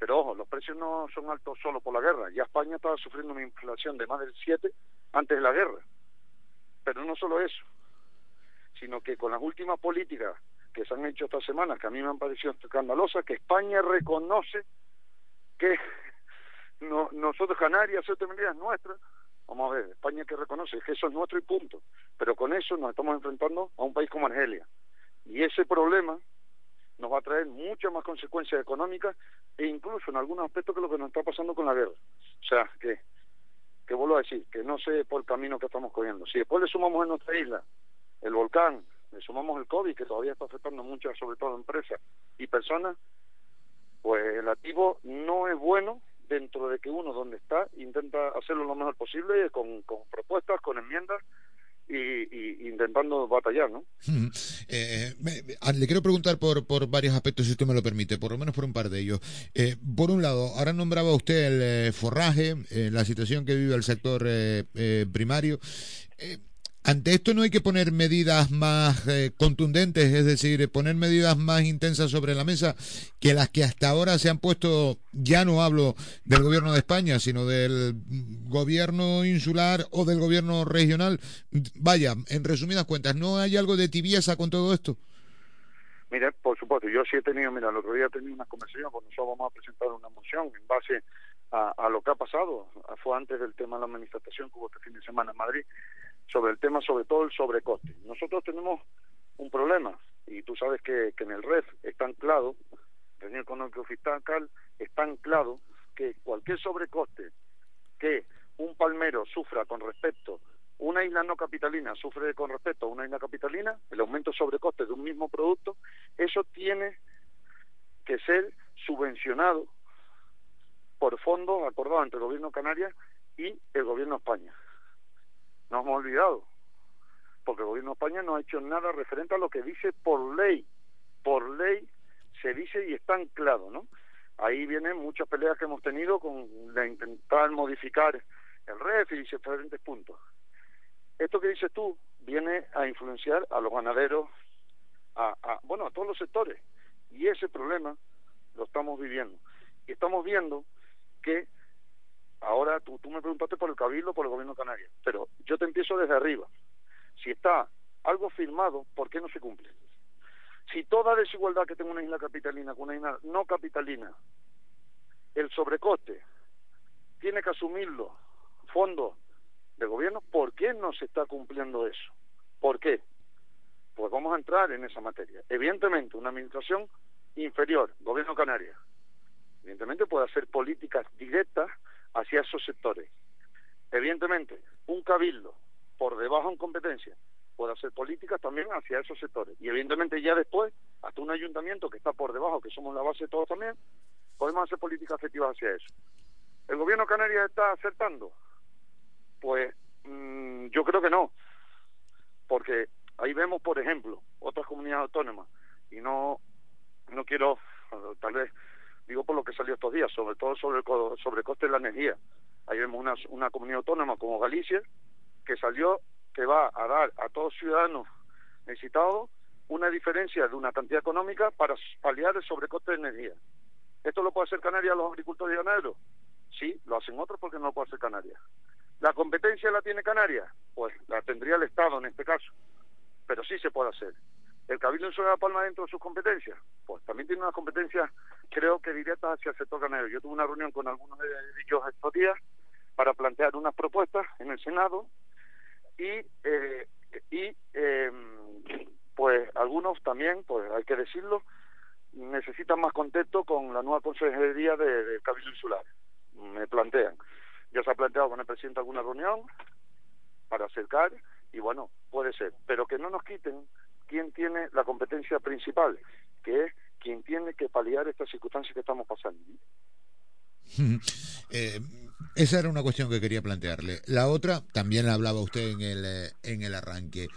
Pero ojo, los precios no son altos solo por la guerra. Ya España estaba sufriendo una inflación de más del 7 antes de la guerra. Pero no solo eso, sino que con las últimas políticas que se han hecho esta semana, que a mí me han parecido escandalosas, que España reconoce que *laughs* no, nosotros Canarias, Ceuta es nuestra, vamos a ver, España que reconoce que eso es nuestro y punto, pero con eso nos estamos enfrentando a un país como Argelia, y ese problema nos va a traer muchas más consecuencias económicas e incluso en algunos aspectos que lo que nos está pasando con la guerra. O sea, que, que vuelvo a decir, que no sé por el camino que estamos cogiendo. Si después le sumamos en nuestra isla el volcán, le sumamos el COVID, que todavía está afectando muchas, sobre todo empresas y personas, pues el activo no es bueno dentro de que uno donde está intenta hacerlo lo mejor posible con, con propuestas, con enmiendas y, intentando batallar, ¿no? Eh, le quiero preguntar por, por varios aspectos, si usted me lo permite, por lo menos por un par de ellos. Eh, por un lado, ahora nombraba usted el eh, forraje, la situación que vive el sector primario. Ante esto no hay que poner medidas más eh, contundentes, es decir, poner medidas más intensas sobre la mesa que las que hasta ahora se han puesto, ya no hablo del gobierno de España, sino del gobierno insular o del gobierno regional. Vaya, en resumidas cuentas, ¿no hay algo de tibieza con todo esto? Mira, por supuesto, yo sí he tenido, mira, el otro día he tenido una conversación, con nosotros vamos a presentar una moción en base a, a, lo que ha pasado, fue antes del tema de la manifestación que hubo este fin de semana en Madrid, sobre el tema, sobre todo el sobrecoste. Nosotros tenemos un problema, y tú sabes que, que en el REF está anclado, el económico fiscal está anclado que cualquier sobrecoste que un palmero sufra con respecto una isla no capitalina sufre con respecto a una isla capitalina, el aumento sobrecoste de un mismo producto, eso tiene que ser subvencionado por fondos acordados entre el gobierno de Canarias y el gobierno de España. No hemos olvidado, porque el gobierno de España no ha hecho nada referente a lo que dice por ley. Por ley se dice y está anclado, ¿no? Ahí vienen muchas peleas que hemos tenido con la intentar modificar el REF y diferentes puntos. Esto que dices tú viene a influenciar a los ganaderos, a, a, bueno, a todos los sectores. Y ese problema lo estamos viviendo. Y estamos viendo que Ahora tú, tú me preguntaste por el Cabildo, por el Gobierno Canario, pero yo te empiezo desde arriba. Si está algo firmado, ¿por qué no se cumple? Si toda desigualdad que tenga una isla capitalina con una isla no capitalina, el sobrecoste tiene que asumirlo fondos de gobierno, ¿por qué no se está cumpliendo eso? ¿Por qué? Pues vamos a entrar en esa materia. Evidentemente, una administración inferior, gobierno canaria, evidentemente puede hacer políticas directas hacia esos sectores. Evidentemente, un cabildo por debajo en competencia puede hacer políticas también hacia esos sectores. Y evidentemente ya después, hasta un ayuntamiento que está por debajo, que somos la base de todos también, podemos hacer políticas efectivas hacia eso. ¿El gobierno canario está acertando? Pues mm, yo creo que no. Porque ahí vemos, por ejemplo, otras comunidades autónomas, y no, no quiero, tal vez digo por lo que salió estos días, sobre todo sobre el sobrecoste de la energía. Ahí vemos una, una comunidad autónoma como Galicia, que salió, que va a dar a todos ciudadanos necesitados una diferencia de una cantidad económica para paliar el sobrecoste de energía. ¿Esto lo puede hacer Canarias los agricultores y ganaderos? Sí, lo hacen otros porque no lo puede hacer Canarias. ¿La competencia la tiene Canarias? Pues la tendría el Estado en este caso, pero sí se puede hacer. ¿El Cabildo de la Palma dentro de sus competencias? Pues también tiene unas competencias, creo que directas hacia el sector ganadero. Yo tuve una reunión con algunos de ellos estos días para plantear unas propuestas en el Senado y, eh, y eh, pues algunos también, pues hay que decirlo, necesitan más contacto con la nueva consejería de, de Cabildo Insular. Me plantean. Ya se ha planteado con el presidente alguna reunión para acercar y bueno, puede ser, pero que no nos quiten quién tiene la competencia principal, que es quien tiene que paliar estas circunstancias que estamos pasando. *laughs* Eh, esa era una cuestión que quería plantearle. La otra, también la hablaba usted en el, eh, en el arranque.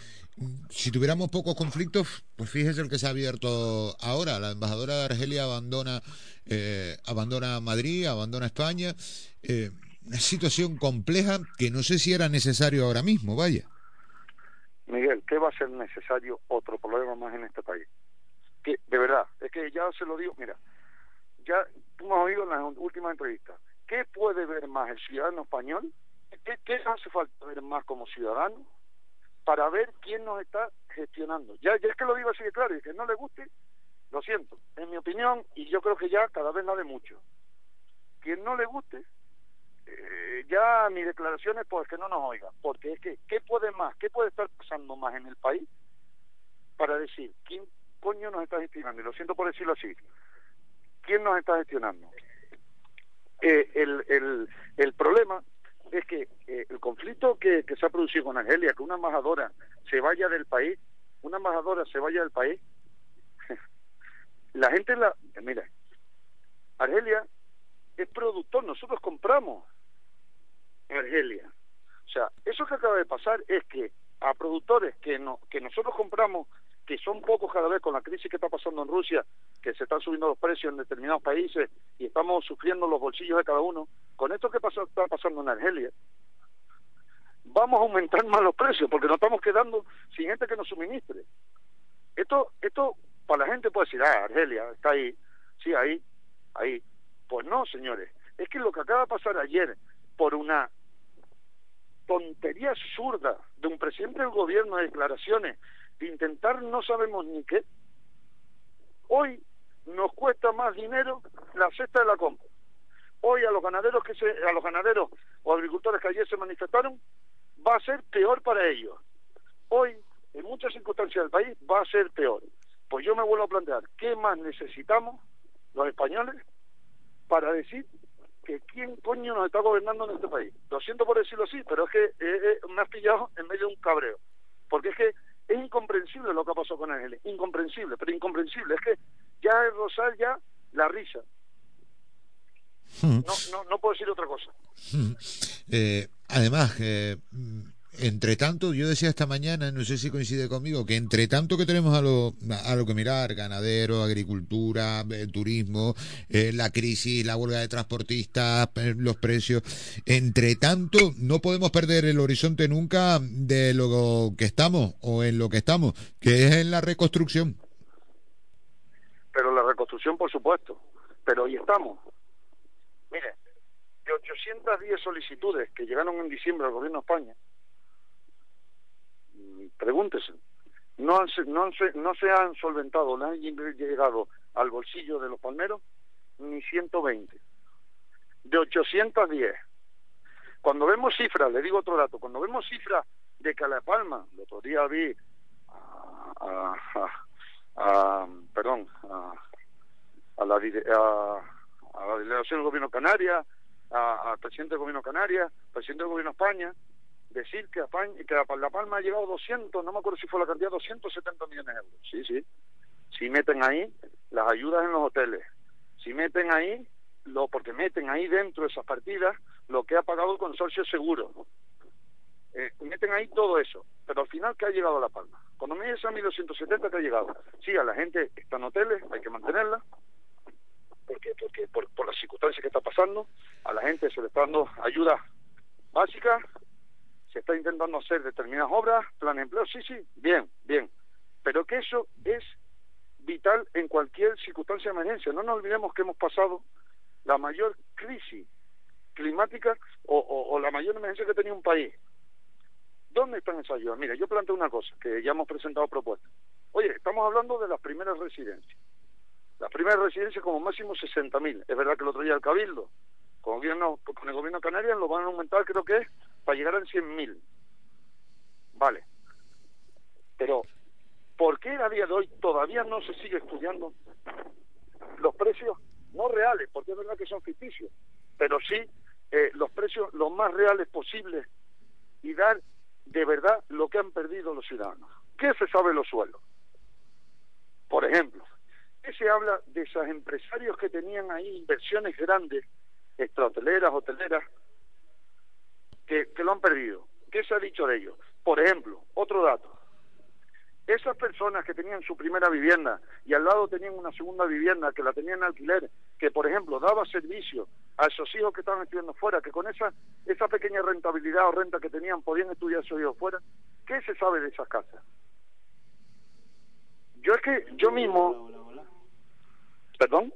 Si tuviéramos pocos conflictos, pues fíjese el que se ha abierto ahora. La embajadora de Argelia abandona, eh, abandona Madrid, abandona España. Eh, una situación compleja que no sé si era necesario ahora mismo, vaya. Miguel, ¿qué va a ser necesario otro problema más en este país? Que, de verdad, es que ya se lo digo, mira, ya tú me has oído en las últimas entrevistas, ¿qué puede ver más el ciudadano español? ¿Qué, ¿Qué hace falta ver más como ciudadano para ver quién nos está gestionando? Ya, ya es que lo digo así de claro, y que no le guste, lo siento, en mi opinión, y yo creo que ya cada vez la de mucho. Quien no le guste, eh, ya mis declaraciones pues que no nos oigan, porque es que, ¿qué puede más? ¿Qué puede estar pasando más en el país para decir quién coño nos está gestionando? Y lo siento por decirlo así, ¿quién nos está gestionando? Eh, el, el, el problema es que eh, el conflicto que, que se ha producido con Argelia, que una embajadora se vaya del país, una embajadora se vaya del país, *laughs* la gente la... Mira, Argelia es productor, nosotros compramos Argelia. O sea, eso que acaba de pasar es que a productores que no que nosotros compramos, que son pocos cada vez con la crisis que está pasando en Rusia, que se están subiendo los precios en determinados países y estamos sufriendo los bolsillos de cada uno, con esto que pasa, está pasando en Argelia, vamos a aumentar más los precios porque nos estamos quedando sin gente que nos suministre. Esto, esto para la gente puede decir, ah, Argelia está ahí, sí, ahí, ahí. Pues no, señores, es que lo que acaba de pasar ayer por una tontería absurda de un presidente del gobierno de declaraciones de intentar no sabemos ni qué, hoy nos cuesta más dinero la cesta de la compra. Hoy a los ganaderos que se, a los ganaderos o agricultores que ayer se manifestaron va a ser peor para ellos. Hoy, en muchas circunstancias del país, va a ser peor. Pues yo me vuelvo a plantear, ¿qué más necesitamos los españoles para decir que quién coño nos está gobernando en este país. Lo siento por decirlo así, pero es que eh, eh, me has pillado en medio de un cabreo. Porque es que es incomprensible lo que ha pasado con Ángel, incomprensible, pero incomprensible. Es que ya es rosal ya la risa. No, no, no puedo decir otra cosa. Eh, además, eh, entre tanto, yo decía esta mañana, no sé si coincide conmigo, que entre tanto que tenemos a lo, a lo que mirar, ganadero, agricultura, eh, turismo, eh, la crisis, la huelga de transportistas, eh, los precios, entre tanto no podemos perder el horizonte nunca de lo que estamos o en lo que estamos, que es en la reconstrucción. Pero la reconstrucción, por supuesto, pero hoy estamos. Mire, de 810 solicitudes que llegaron en diciembre al gobierno de España, pregúntese, no, han, no, no se han solventado, no han llegado al bolsillo de los palmeros ni 120. De 810. Cuando vemos cifras, le digo otro dato, cuando vemos cifras de que a La Palma, el otro día vi a, a, perdón, a, a, la, a, la delegación del gobierno canaria, al presidente del gobierno canaria, presidente del gobierno España, decir que, que La Palma ha llegado a 200, no me acuerdo si fue la cantidad, 270 millones de euros. Sí, sí. Si meten ahí las ayudas en los hoteles, si meten ahí, lo porque meten ahí dentro de esas partidas lo que ha pagado el consorcio seguro. Eh, meten ahí todo eso, pero al final, ¿qué ha llegado a La Palma? Cuando me dice a 1270, ¿qué ha llegado? Sí, a la gente está en hoteles, hay que mantenerla, porque, porque por, por las circunstancias que está pasando, a la gente se le está dando ayuda básica, se está intentando hacer determinadas obras, plan de empleo, sí, sí, bien, bien, pero que eso es vital en cualquier circunstancia de emergencia. No nos olvidemos que hemos pasado la mayor crisis climática o, la mayor emergencia que tenía un país. ¿Dónde están esas ayudas? Mira, yo planteo una cosa, que ya hemos presentado propuestas. Oye, estamos hablando de las primeras residencias. Las primeras residencias como máximo 60.000. Es verdad que el otro día el Cabildo, con gobierno, con el gobierno canario, lo van a aumentar, creo que es, para llegar a 100.000. Vale. Pero ¿Por qué a día de hoy todavía no se sigue estudiando los precios, no reales, porque es verdad que son ficticios, pero sí eh, los precios lo más reales posibles y dar de verdad lo que han perdido los ciudadanos? ¿Qué se sabe de los suelos? Por ejemplo, ¿qué se habla de esos empresarios que tenían ahí inversiones grandes, extrahoteleras, hoteleras, que, que lo han perdido? ¿Qué se ha dicho de ellos? Por ejemplo, otro dato. Esas personas que tenían su primera vivienda y al lado tenían una segunda vivienda que la tenían en alquiler, que por ejemplo daba servicio a esos hijos que estaban estudiando fuera, que con esa, esa pequeña rentabilidad o renta que tenían podían estudiar a esos hijos fuera, ¿qué se sabe de esas casas? Yo es que yo mismo... ¿Perdón?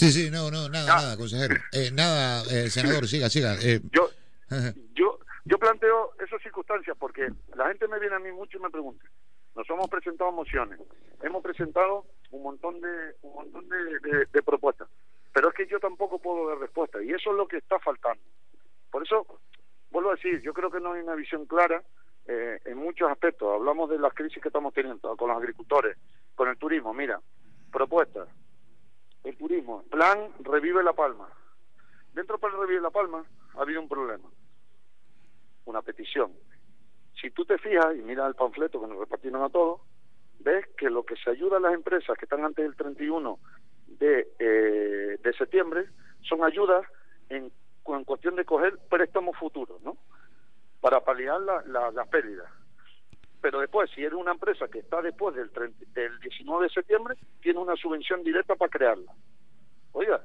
Sí, sí, no, no, nada, nada, consejero. Eh, nada, eh, senador, siga, siga. Eh. Yo, *laughs* yo, yo planteo esas circunstancias porque la gente me viene a mí mucho y me pregunta. Nos hemos presentado mociones, hemos presentado un montón de un montón de, de- de propuestas, pero es que yo tampoco puedo dar respuesta y eso es lo que está faltando. Por eso vuelvo a decir, yo creo que no hay una visión clara eh, en muchos aspectos. Hablamos de las crisis que estamos teniendo con los agricultores, con el turismo. Mira, propuestas. El turismo, plan Revive La Palma. Dentro del plan Revive La Palma ha habido un problema, una petición. Si tú te fijas y miras el panfleto que nos repartieron a todos, ves que lo que se ayuda a las empresas que están antes del 31 de, eh, de septiembre son ayudas en, cuestión de coger préstamos futuros, ¿no? Para paliar la- la- las pérdidas. Pero después, si eres una empresa que está después del, 30 del 19 de septiembre, tiene una subvención directa para crearla. Oiga,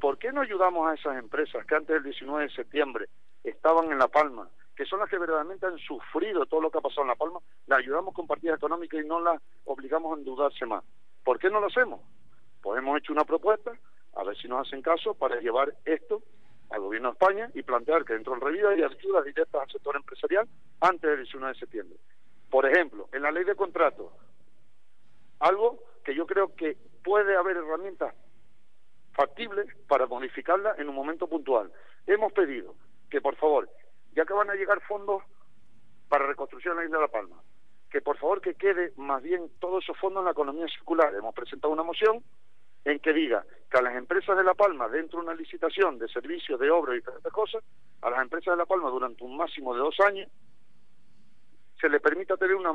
¿por qué no ayudamos a esas empresas que antes del 19 de septiembre estaban en La Palma, que son las que verdaderamente han sufrido todo lo que ha pasado en La Palma, las ayudamos con partidas económicas y no las obligamos a endeudarse más? ¿Por qué no lo hacemos? Pues hemos hecho una propuesta, a ver si nos hacen caso, para llevar esto al gobierno de España y plantear que dentro del Revida hay ayudas directas al sector empresarial antes del 19 de septiembre. Por ejemplo, en la ley de contratos, algo que yo creo que puede haber herramientas factibles para modificarla en un momento puntual. Hemos pedido que, por favor, ya que van a llegar fondos para reconstrucción de la isla de La Palma, que por favor que quede más bien todos esos fondos en la economía circular. Hemos presentado una moción en que diga que a las empresas de La Palma, dentro de una licitación de servicios, de obra y diferentes cosas, a las empresas de La Palma durante un máximo de dos años, se le permita tener una,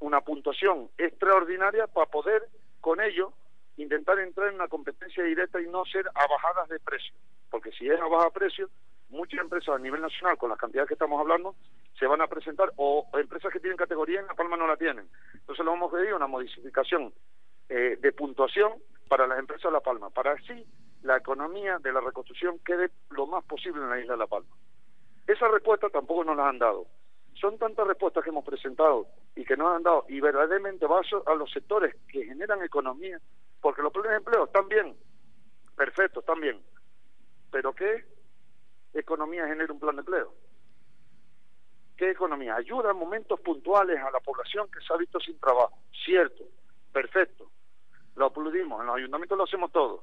una puntuación extraordinaria para poder con ello intentar entrar en una competencia directa y no ser a bajadas de precio. Porque si es a baja precio, muchas empresas a nivel nacional, con las cantidades que estamos hablando, se van a presentar, o empresas que tienen categoría en La Palma no la tienen. Entonces le hemos pedido una modificación eh, de puntuación para las empresas de La Palma, para así la economía de la reconstrucción quede lo más posible en la isla de La Palma. Esa respuesta tampoco nos la han dado. Son tantas respuestas que hemos presentado y que nos han dado, y verdaderamente va a los sectores que generan economía, porque los planes de empleo están bien, perfecto, están bien, pero ¿qué economía genera un plan de empleo? ¿Qué economía? Ayuda en momentos puntuales a la población que se ha visto sin trabajo, cierto, perfecto, lo aplaudimos, en los ayuntamientos lo hacemos todo,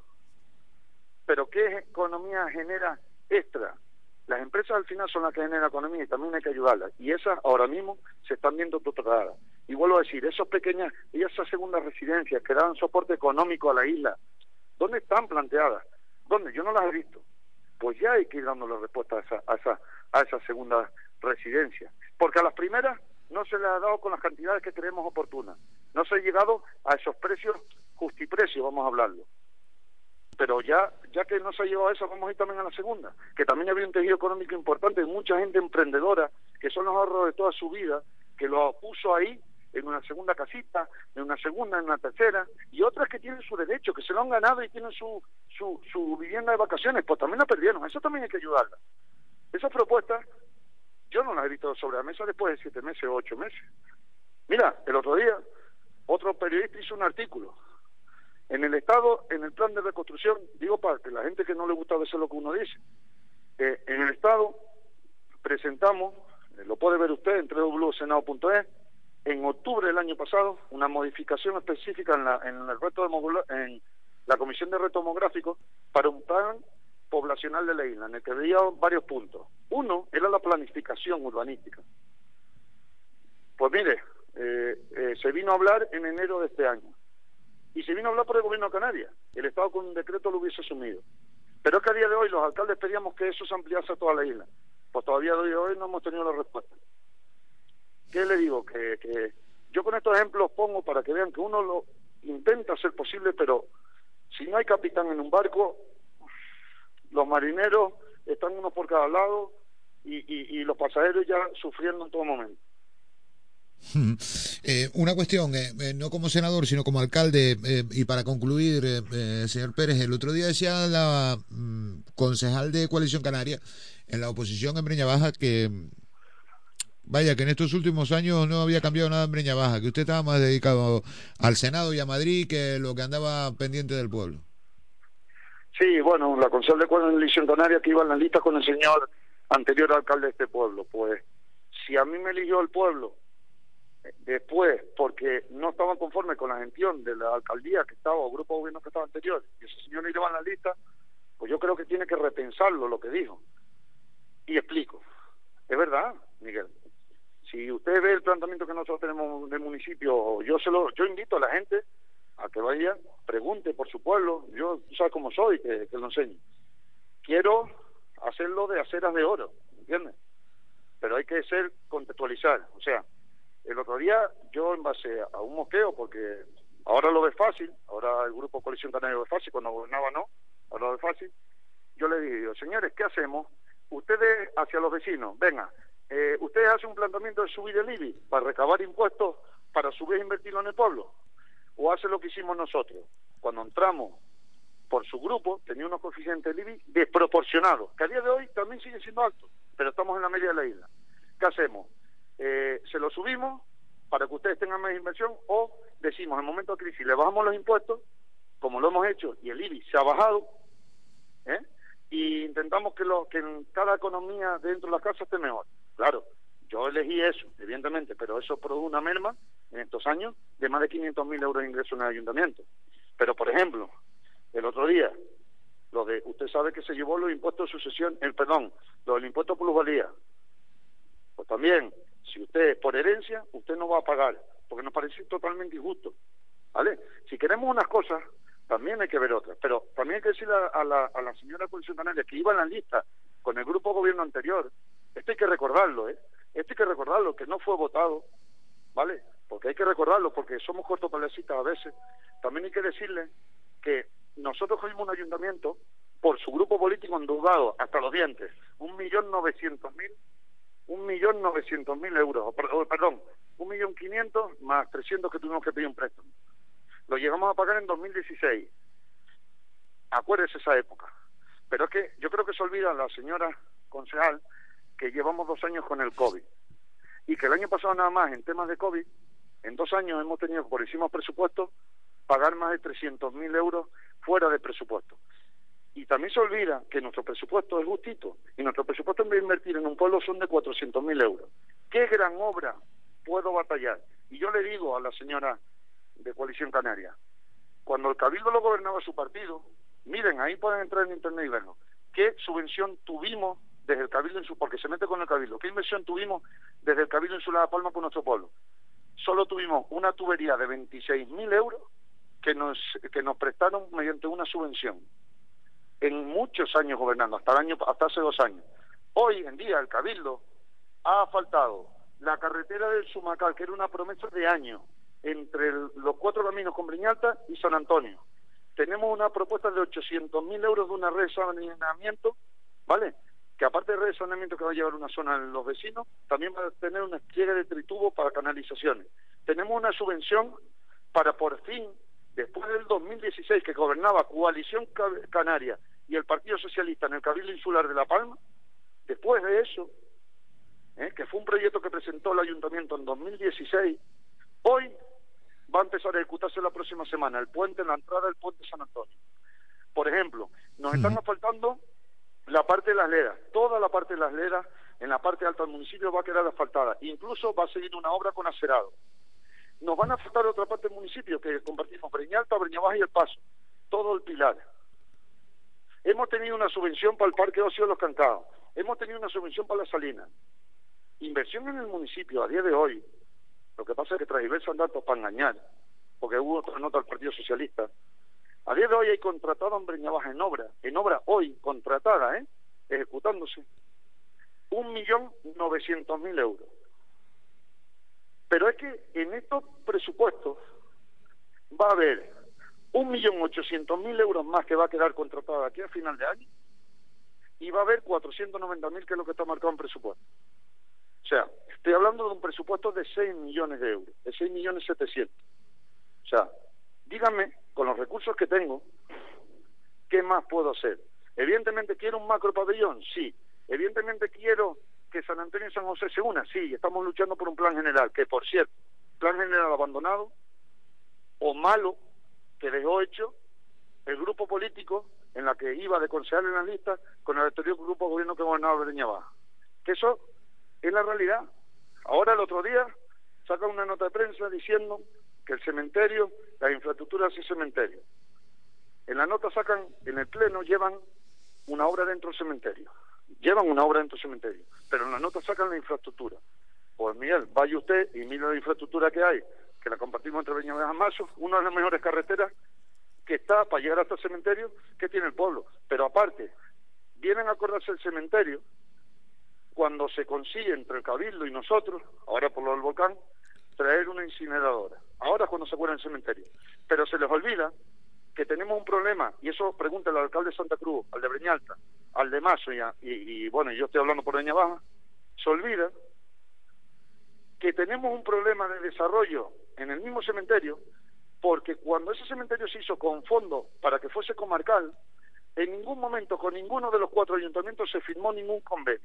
pero ¿qué economía genera extra? Las empresas al final son las que generan economía y también hay que ayudarlas. Y esas ahora mismo se están viendo tuteladas. Y vuelvo a decir, esas pequeñas, y esas segundas residencias que dan soporte económico a la isla, ¿dónde están planteadas? ¿Dónde? Yo no las he visto. Pues ya hay que ir dándole respuesta a esa, a esa, a esa segunda residencia. Porque a las primeras no se les ha dado con las cantidades que creemos oportunas. No se ha llegado a esos precios justiprecios, vamos a hablarlo pero ya ya que no se ha llevado eso, vamos a ir también a la segunda, que también había un tejido económico importante, mucha gente emprendedora, que son los ahorros de toda su vida, que lo puso ahí en una segunda casita, en una segunda, en una tercera, y otras que tienen su derecho, que se lo han ganado y tienen su, su, su vivienda de vacaciones, pues también la perdieron, eso también hay que ayudarla. Esas propuestas, yo no las he visto sobre la mesa después de siete meses o ocho meses. Mira, el otro día, otro periodista hizo un artículo en el Estado, en el plan de reconstrucción, digo para que la gente que no le gusta veces lo que uno dice, eh, en el Estado presentamos, eh, lo puede ver usted en www.senado.es, en octubre del año pasado, una modificación específica en la, en el reto demogra- en la Comisión de Reto Demográfico para un plan poblacional de la isla, en el que veía varios puntos. Uno era la planificación urbanística. Pues mire, eh, se vino a hablar en enero de este año. Y se vino a hablar por el gobierno de Canarias. El Estado con un decreto lo hubiese asumido. Pero es que a día de hoy los alcaldes pedíamos que eso se ampliase a toda la isla. Pues todavía a día de hoy no hemos tenido la respuesta. ¿Qué le digo? Que, yo con estos ejemplos pongo para que vean que uno lo intenta hacer posible, pero si no hay capitán en un barco, los marineros están unos por cada lado y los pasajeros ya sufriendo en todo momento. *laughs* Eh, una cuestión, eh, eh, no como senador, sino como alcalde, eh, y para concluir, eh, señor Pérez, el otro día decía la mm, concejal de Coalición Canaria en la oposición en Breña Baja que, vaya, que en estos últimos años no había cambiado nada en Breña Baja, que usted estaba más dedicado al Senado y a Madrid que lo que andaba pendiente del pueblo. Sí, bueno, la concejal de Coalición Canaria que iba en la lista con el señor anterior alcalde de este pueblo. Pues si a mí me eligió el pueblo después porque no estaban conformes con la gestión de la alcaldía que estaba o grupo de gobierno que estaba anterior y ese señor no iba en la lista, pues yo creo que tiene que repensarlo lo que dijo. Y explico. Es verdad, Miguel. Si usted ve el planteamiento que nosotros tenemos del municipio, yo se lo, yo invito a la gente a que vaya, pregunte por su pueblo, yo sabes cómo soy, que, lo enseñe. Quiero hacerlo de aceras de oro, ¿entiendes? Pero hay que ser contextualizar, o sea, el otro día yo en base a un moqueo, porque ahora lo ve fácil, ahora el grupo Coalición Canaria lo ve fácil, cuando gobernaba no, ahora lo ve fácil, yo le digo, señores, ¿qué hacemos? Ustedes hacia los vecinos, venga, eh, ustedes hacen un planteamiento de subir el IBI para recabar impuestos para subir e invertirlo en el pueblo, o hacen lo que hicimos nosotros. Cuando entramos por su grupo, tenía unos coeficientes del IBI desproporcionados, que a día de hoy también siguen siendo altos, pero estamos en la media de la isla. ¿Qué hacemos? Eh, se lo subimos para que ustedes tengan más inversión o decimos en momento de crisis le bajamos los impuestos como lo hemos hecho y el IBI se ha bajado ¿eh? y intentamos que, lo, que en cada economía dentro de la casa esté mejor. Claro yo elegí eso evidentemente pero eso produjo una merma en estos años de más de 500 mil euros de ingresos en el ayuntamiento. Pero por ejemplo el otro día lo de usted sabe que se llevó los impuestos de sucesión el perdón lo del impuesto plusvalía. Pues también si usted es por herencia, usted no va a pagar, porque nos parece totalmente injusto. ¿Vale? Si queremos unas cosas, también hay que ver otras. Pero también hay que decirle a, la, a la señora Coalición Canaria que iba en la lista con el grupo gobierno anterior, esto hay que recordarlo, ¿eh? Esto hay que recordarlo, que no fue votado, ¿vale? Porque hay que recordarlo, porque somos cortoplacistas a veces. También hay que decirle que nosotros cogimos un ayuntamiento por su grupo político endeudado hasta los dientes, un millón novecientos mil un millón novecientos mil euros, perdón, un millón quinientos más trescientos que tuvimos que pedir un préstamo. Lo llegamos a pagar en 2016. Acuérdese esa época. Pero es que yo creo que se olvida la señora concejal que llevamos dos años con el COVID y que el año pasado nada más en temas de COVID, en dos años hemos tenido, por hicimos presupuesto, pagar más de trescientos mil euros fuera de presupuesto. Y también se olvida que nuestro presupuesto es justito y nuestro presupuesto en vez de invertir en un pueblo son de 400 mil euros. ¿Qué gran obra puedo batallar? Y yo le digo a la señora de Coalición Canaria, cuando el Cabildo lo gobernaba su partido, miren, ahí pueden entrar en internet y verlo, ¿qué subvención tuvimos desde el Cabildo en su, porque se mete con el Cabildo, qué inversión tuvimos desde el Cabildo en su La Palma con nuestro pueblo? Solo tuvimos una tubería de 26 mil euros que nos, que nos prestaron mediante una subvención en muchos años gobernando, hasta, el año, hasta hace dos años. Hoy en día el Cabildo ha asfaltado la carretera del Sumacal, que era una promesa de año, entre los cuatro caminos con Briñalta y San Antonio. Tenemos una propuesta de 800.000 euros de una red de saneamiento, ¿vale? Que aparte de red de saneamiento que va a llevar una zona en los vecinos, también va a tener una despliegue de tritubo para canalizaciones. Tenemos una subvención para por fin después del 2016 que gobernaba Coalición Canaria y el Partido Socialista en el Cabildo Insular de La Palma, después de eso, ¿eh? que fue un proyecto que presentó el Ayuntamiento en 2016, hoy va a empezar a ejecutarse la próxima semana el puente en la entrada del puente San Antonio. Por ejemplo, nos están asfaltando la parte de las leras, toda la parte de las leras en la parte alta del municipio va a quedar asfaltada, incluso va a seguir una obra con acerado nos van a faltar otra parte del municipio que compartimos, Breñalta, Breñabaja y El Paso, todo el pilar. Hemos tenido una subvención para el Parque Ocio de los Cancados, hemos tenido una subvención para la Salina. Inversión en el municipio a día de hoy, Lo que pasa es que transversan datos para engañar, porque hubo otra nota del Partido Socialista. A día de hoy hay contratado en Breñabaja en obra, en obra hoy, contratada, ¿eh? ejecutándose, un millón novecientos mil euros. Pero es que en estos presupuestos va a haber un millón ochocientos mil euros más que va a quedar contratado aquí a final de año y va a haber cuatrocientos noventa mil que es lo que está marcado en presupuesto. O sea, estoy hablando de un presupuesto de 6 millones de euros, de 6 millones 700. O sea, díganme, con los recursos que tengo, ¿qué más puedo hacer? Evidentemente quiero un macro pabellón, sí. Evidentemente quiero que San Antonio y San José se unan, sí. Estamos luchando por un plan general, que por cierto, plan general abandonado o malo que dejó hecho el grupo político en la que iba de concejal en la lista con el anterior grupo de gobierno que gobernaba Breña Baja. Que eso es la realidad. Ahora el otro día saca una nota de prensa diciendo que el cementerio, la infraestructura es el cementerio. En la nota sacan, en el pleno llevan una obra dentro del cementerio. Llevan una obra dentro del cementerio, pero en la nota sacan la infraestructura. Pues Miguel, vaya usted y mire la infraestructura que hay, que la compartimos entre Beñameja y Mazo, una de las mejores carreteras que está para llegar hasta el cementerio que tiene el pueblo. Pero aparte, vienen a acordarse el cementerio cuando se consigue entre el Cabildo y nosotros, ahora por lo del volcán, traer una incineradora. Ahora es cuando se acuerdan el cementerio. Pero se les olvida que tenemos un problema, y eso pregunta al alcalde de Santa Cruz, al de Breñalta, al de Mazo, y, y, bueno, yo estoy hablando por Breña Baja, se olvida que tenemos un problema de desarrollo en el mismo cementerio, porque cuando ese cementerio se hizo con fondo para que fuese comarcal, en ningún momento con ninguno de los cuatro ayuntamientos se firmó ningún convenio.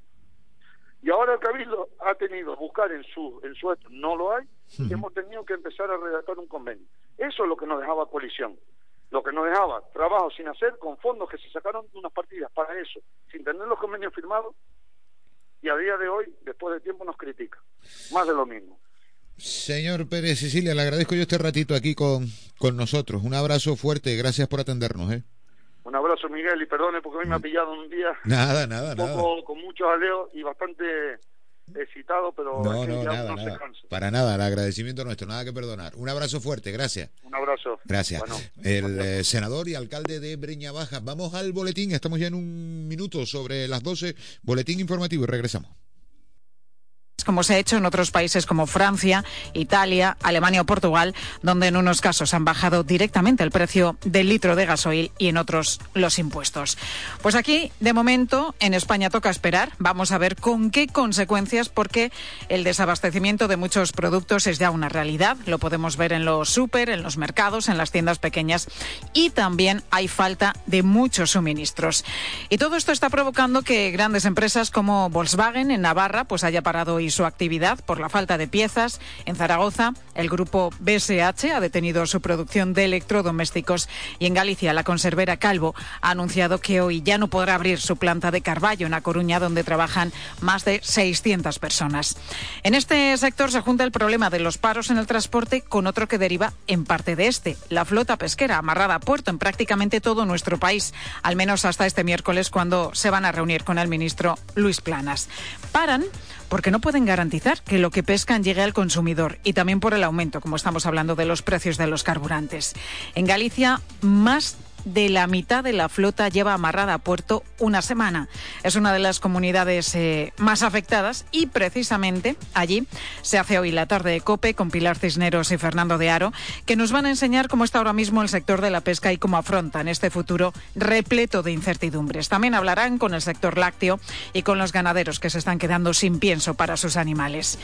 Y ahora el Cabildo ha tenido buscar en su en su no lo hay, y hemos tenido que empezar a redactar un convenio. Eso es lo que nos dejaba coalición, lo que nos dejaba trabajo sin hacer con fondos que se sacaron de unas partidas para eso, sin tener los convenios firmados, y a día de hoy, después de tiempo, nos critica. Más de lo mismo. Señor Pérez Cecilia, le agradezco yo este ratito aquí con, con nosotros. Un abrazo fuerte, gracias por atendernos. ¿eh? Un abrazo, Miguel, y perdone porque hoy me ha pillado un día nada, nada, un poco con mucho jaleo y bastante excitado, pero no, no, ya nada, se cansa. Para nada, el agradecimiento nuestro, nada que perdonar. Un abrazo fuerte, gracias. Un abrazo. Gracias. Bueno, el eh, senador y alcalde de Breña Baja. Vamos al boletín, estamos ya en un minuto sobre las 12. Boletín informativo y regresamos. Como se ha hecho en otros países como Francia, Italia, Alemania o Portugal, donde en unos casos han bajado directamente el precio del litro de gasoil y en otros los impuestos. Pues aquí, de momento, en España toca esperar. Vamos a ver con qué consecuencias, porque el desabastecimiento de muchos productos es ya una realidad. Lo podemos ver en los súper, en los mercados, en las tiendas pequeñas y también hay falta de muchos suministros. Y todo esto está provocando que grandes empresas como Volkswagen en Navarra pues haya parado su actividad por la falta de piezas. En Zaragoza, el grupo BSH ha detenido su producción de electrodomésticos y en Galicia, la conservera Calvo ha anunciado que hoy ya no podrá abrir su planta de Carballo en A Coruña, donde trabajan más de 600 personas. En este sector se junta el problema de los paros en el transporte con otro que deriva en parte de este, la flota pesquera amarrada a puerto en prácticamente todo nuestro país, al menos hasta este miércoles cuando se van a reunir con el ministro Luis Planas. Paran porque no pueden garantizar que lo que pescan llegue al consumidor y también por el aumento, como estamos hablando, de los precios de los carburantes. En Galicia, más de la mitad de la flota lleva amarrada a puerto una semana. Es una de las comunidades eh, más afectadas y precisamente allí se hace hoy la tarde de COPE con Pilar Cisneros y Fernando de Aro, que nos van a enseñar cómo está ahora mismo el sector de la pesca y cómo afrontan este futuro repleto de incertidumbres. También hablarán con el sector lácteo y con los ganaderos que se están quedando sin pienso para sus animales.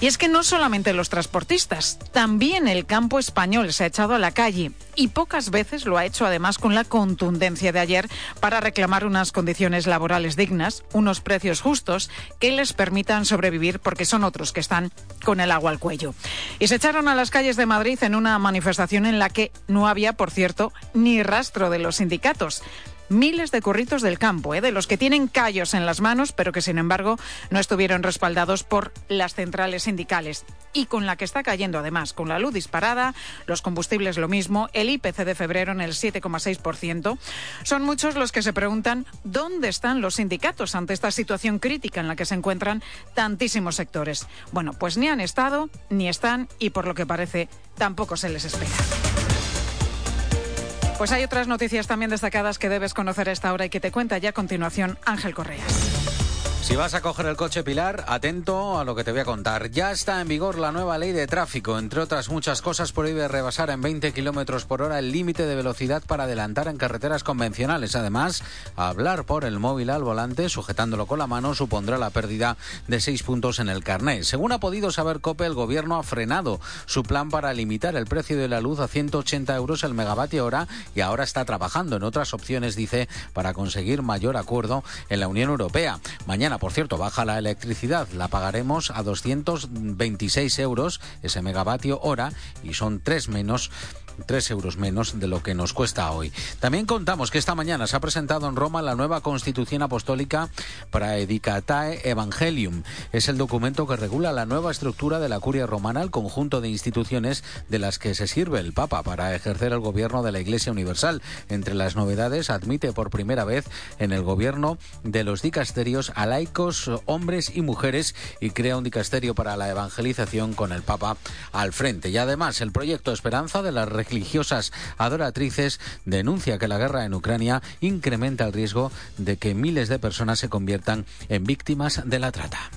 Y es que no solamente los transportistas, también el campo español se ha echado a la calle y pocas veces lo ha hecho además con la contundencia de ayer para reclamar unas condiciones laborales dignas, unos precios justos que les permitan sobrevivir porque son otros que están con el agua al cuello. Y se echaron a las calles de Madrid en una manifestación en la que no había, por cierto, ni rastro de los sindicatos. Miles de curritos del campo, ¿eh? de los que tienen callos en las manos, pero que sin embargo no estuvieron respaldados por las centrales sindicales. Y con la que está cayendo además, con la luz disparada, los combustibles lo mismo, el IPC de febrero en el 7,6%. Son muchos los que se preguntan dónde están los sindicatos ante esta situación crítica en la que se encuentran tantísimos sectores. Bueno, pues ni han estado, ni están y por lo que parece tampoco se les espera. Pues hay otras noticias también destacadas que debes conocer esta hora y que te cuenta ya a continuación Ángel Correas. Si vas a coger el coche Pilar, atento a lo que te voy a contar. Ya está en vigor la nueva ley de tráfico. Entre otras muchas cosas, prohíbe rebasar en 20 kilómetros por hora el límite de velocidad para adelantar en carreteras convencionales. Además, hablar por el móvil al volante, sujetándolo con la mano, supondrá la pérdida de seis puntos en el carnet. Según ha podido saber COPE, el gobierno ha frenado su plan para limitar el precio de la luz a 180 euros el megavatio hora y ahora está trabajando en otras opciones, dice, para conseguir mayor acuerdo en la Unión Europea. Mañana por cierto, baja la electricidad, la pagaremos a 226 euros ese megavatio hora y son tres menos 3 euros menos de lo que nos cuesta hoy. También contamos que esta mañana se ha presentado en Roma la nueva Constitución Apostólica para Edicatae Evangelium. Es el documento que regula la nueva estructura de la curia romana, el conjunto de instituciones de las que se sirve el Papa para ejercer el gobierno de la Iglesia Universal. Entre las novedades, admite por primera vez en el gobierno de los dicasterios a laicos, hombres y mujeres y crea un dicasterio para la evangelización con el Papa al frente. Y además, el proyecto Esperanza de la religiosas adoratrices denuncia que la guerra en Ucrania incrementa el riesgo de que miles de personas se conviertan en víctimas de la trata.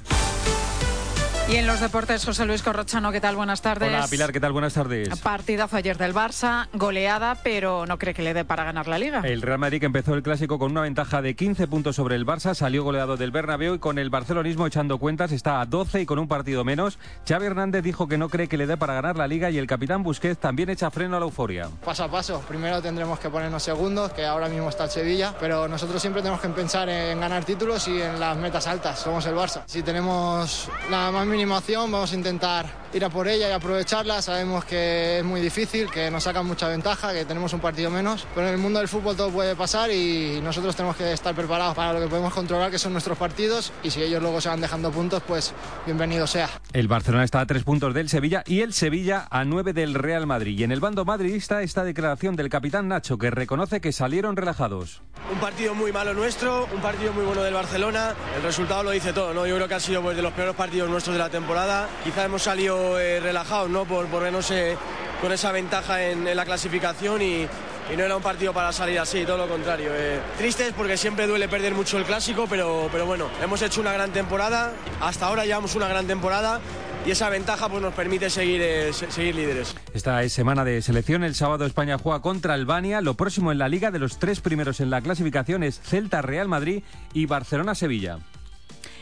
Y en los deportes, José Luis Corrochano, ¿qué tal? Buenas tardes. Hola Pilar, ¿qué tal? Buenas tardes. Partidazo ayer del Barça, goleada, pero no cree que le dé para ganar la liga. El Real Madrid que empezó el clásico con una ventaja de 15 puntos sobre el Barça, salió goleado del Bernabéu y con el barcelonismo echando cuentas está a 12 y con un partido menos. Xavi Hernández dijo que no cree que le dé para ganar la liga y el capitán Busquets también echa freno a la euforia. Paso a paso, primero tendremos que ponernos segundos, que ahora mismo está el Sevilla, pero nosotros siempre tenemos que pensar en ganar títulos y en las metas altas, somos el Barça. Si tenemos la más mínima opción, vamos a intentar ir a por ella y aprovecharla. Sabemos que es muy difícil, que nos sacan mucha ventaja, que tenemos un partido menos, pero en el mundo del fútbol todo puede pasar y nosotros tenemos que estar preparados para lo que podemos controlar, que son nuestros partidos, y si ellos luego se van dejando puntos, pues bienvenido sea. El Barcelona está a tres puntos del Sevilla y el Sevilla a nueve del Real Madrid. Y en el bando madridista esta declaración del capitán Nacho, que reconoce que salieron relajados. Un partido muy malo nuestro, un partido muy bueno del Barcelona. El resultado lo dice todo, ¿no? Yo creo que ha sido pues, de los peores partidos nuestros de la temporada. Quizá hemos salido eh, relajados, ¿no? Por, por no sé, con esa ventaja en, en la clasificación y, y no era un partido para salir así, todo lo contrario. Eh. Tristes porque siempre duele perder mucho el clásico, pero, pero bueno, hemos hecho una gran temporada, hasta ahora llevamos una gran temporada y esa ventaja pues, nos permite seguir, eh, seguir líderes. Esta es semana de selección, el sábado España juega contra Albania, lo próximo en la liga de los tres primeros en la clasificación es Celta Real Madrid y Barcelona Sevilla.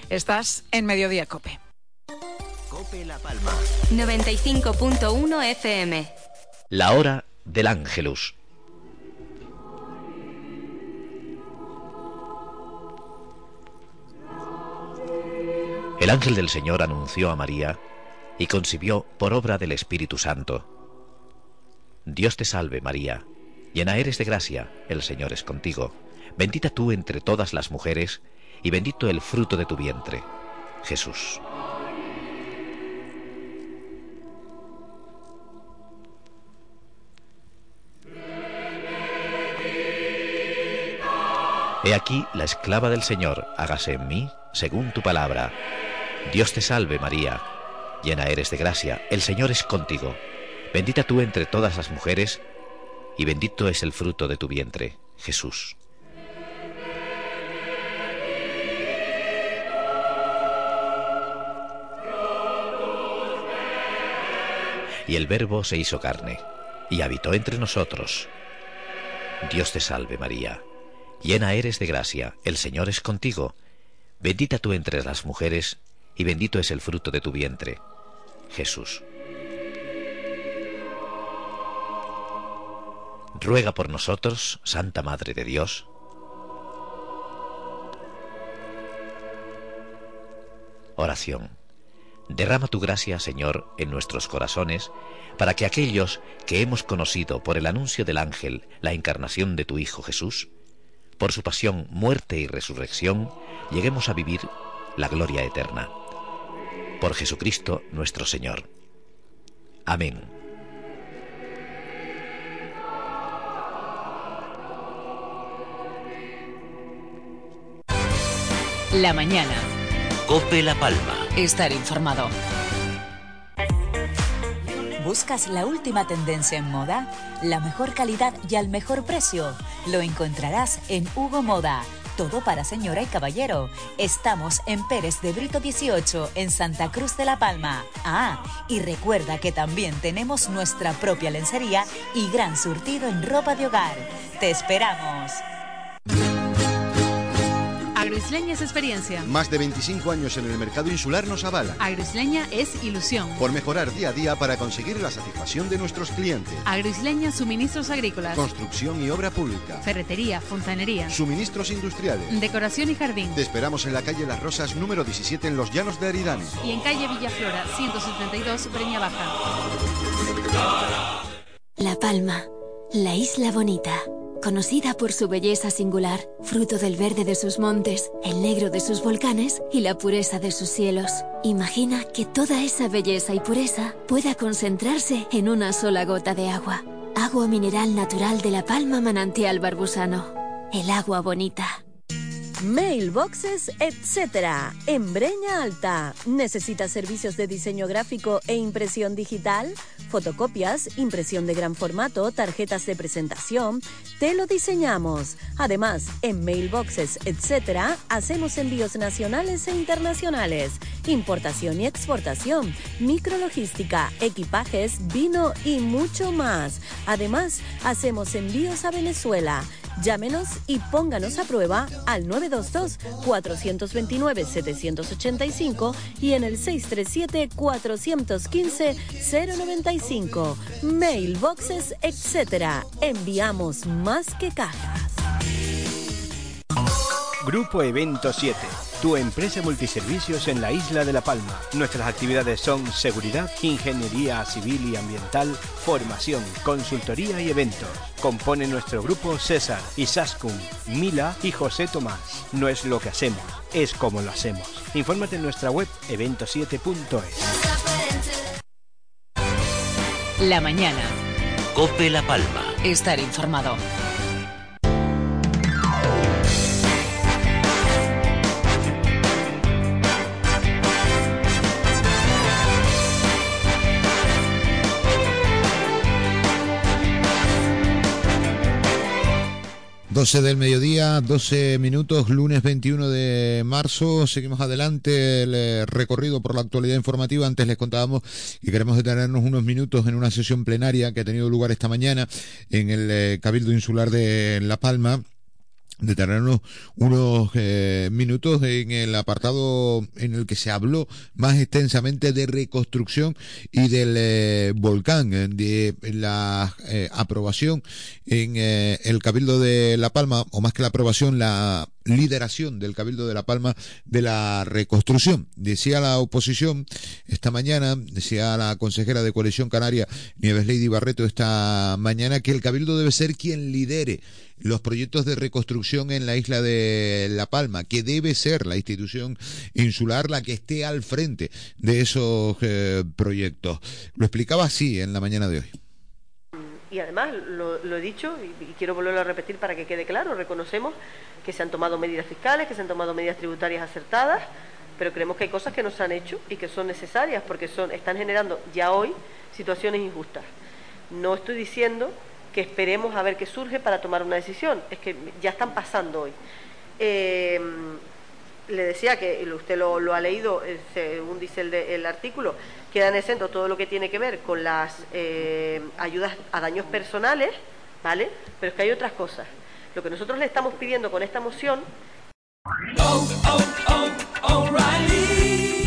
Estás en Mediodía Cope. Cope La Palma. 95.1 FM. La hora del Ángelus. El ángel del Señor anunció a María y concibió por obra del Espíritu Santo. Dios te salve María, llena eres de gracia, el Señor es contigo. Bendita tú entre todas las mujeres, y bendito el fruto de tu vientre, Jesús. He aquí la esclava del Señor, hágase en mí según tu palabra. Dios te salve María, llena eres de gracia, el Señor es contigo. Bendita tú entre todas las mujeres, y bendito es el fruto de tu vientre, Jesús. Y el Verbo se hizo carne, y habitó entre nosotros. Dios te salve María, llena eres de gracia, el Señor es contigo. Bendita tú entre las mujeres, y bendito es el fruto de tu vientre, Jesús. Ruega por nosotros, Santa Madre de Dios. Oración. Derrama tu gracia, Señor, en nuestros corazones, para que aquellos que hemos conocido por el anuncio del ángel la encarnación de tu Hijo Jesús, por su pasión, muerte y resurrección, lleguemos a vivir la gloria eterna. Por Jesucristo nuestro Señor. Amén. La mañana. Cope La Palma. Estar informado. ¿Buscas la última tendencia en moda? La mejor calidad y al mejor precio. Lo encontrarás en Hugo Moda. Todo para señora y caballero. Estamos en Pérez de Brito 18, en Santa Cruz de la Palma. Ah, y recuerda que también tenemos nuestra propia lencería y gran surtido en ropa de hogar. ¡Te esperamos! Agroisleña es experiencia. Más de 25 años en el mercado insular nos avala. Agroisleña es ilusión. Por mejorar día a día para conseguir la satisfacción de nuestros clientes. Agroisleña suministros agrícolas. Construcción y obra pública. Ferretería, fontanería. Suministros industriales. Decoración y jardín. Te esperamos en la calle Las Rosas número 17 en los Llanos de Aridane. Y en calle Villaflora 172 Breña Baja. La Palma, la isla bonita. Conocida por su belleza singular, fruto del verde de sus montes, el negro de sus volcanes y la pureza de sus cielos. Imagina que toda esa belleza y pureza pueda concentrarse en una sola gota de agua. Agua mineral natural de la Palma Manantial Barbusano. El agua bonita. Mailboxes, etc. En Breña Alta. ¿Necesitas servicios de diseño gráfico e impresión digital? Fotocopias, impresión de gran formato, tarjetas de presentación. Te lo diseñamos. Además, en Mailboxes, etc. hacemos envíos nacionales e internacionales. Importación y exportación, micrologística, equipajes, vino y mucho más. Además, hacemos envíos a Venezuela. Llámenos y pónganos a prueba al 922-429-785 y en el 637-415-095. Mailboxes, etc. Enviamos más que cajas. Grupo Evento 7, tu empresa multiservicios en la isla de La Palma. Nuestras actividades son seguridad, ingeniería civil y ambiental, formación, consultoría y eventos. Compone nuestro grupo César, Isaskun, Mila y José Tomás. No es lo que hacemos, es como lo hacemos. Infórmate en nuestra web evento7.es. La mañana. Cope La Palma. Estar informado. Doce del mediodía, 12 minutos, lunes 21 de marzo. Seguimos adelante el eh, recorrido por la actualidad informativa. Antes les contábamos que queremos detenernos unos minutos en una sesión plenaria que ha tenido lugar esta mañana en el eh, Cabildo Insular de La Palma detenernos unos eh, minutos en el apartado en el que se habló más extensamente de reconstrucción y del eh, volcán, de la eh, aprobación en el Cabildo de La Palma, o más que la aprobación, la lideración del Cabildo de La Palma de la reconstrucción. Decía la oposición esta mañana, decía la consejera de Coalición Canaria, Nieves Lady Barreto, esta mañana, que el Cabildo debe ser quien lidere los proyectos de reconstrucción en la isla de La Palma, que debe ser la institución insular la que esté al frente de esos eh, proyectos. Lo explicaba así en la mañana de hoy. Y además, lo, he dicho y, y quiero volverlo a repetir para que quede claro, reconocemos que se han tomado medidas fiscales, que se han tomado medidas tributarias acertadas, pero creemos que hay cosas que no se han hecho y que son necesarias porque son, están generando ya hoy situaciones injustas. No estoy diciendo que esperemos a ver qué surge para tomar una decisión, es que ya están pasando hoy. Eh, le decía que usted lo, ha leído, eh, según dice el, de, el artículo, quedan exentos todo lo que tiene que ver con las eh, ayudas a daños personales, ¿vale? Pero es que hay otras cosas. Lo que nosotros le estamos pidiendo con esta moción.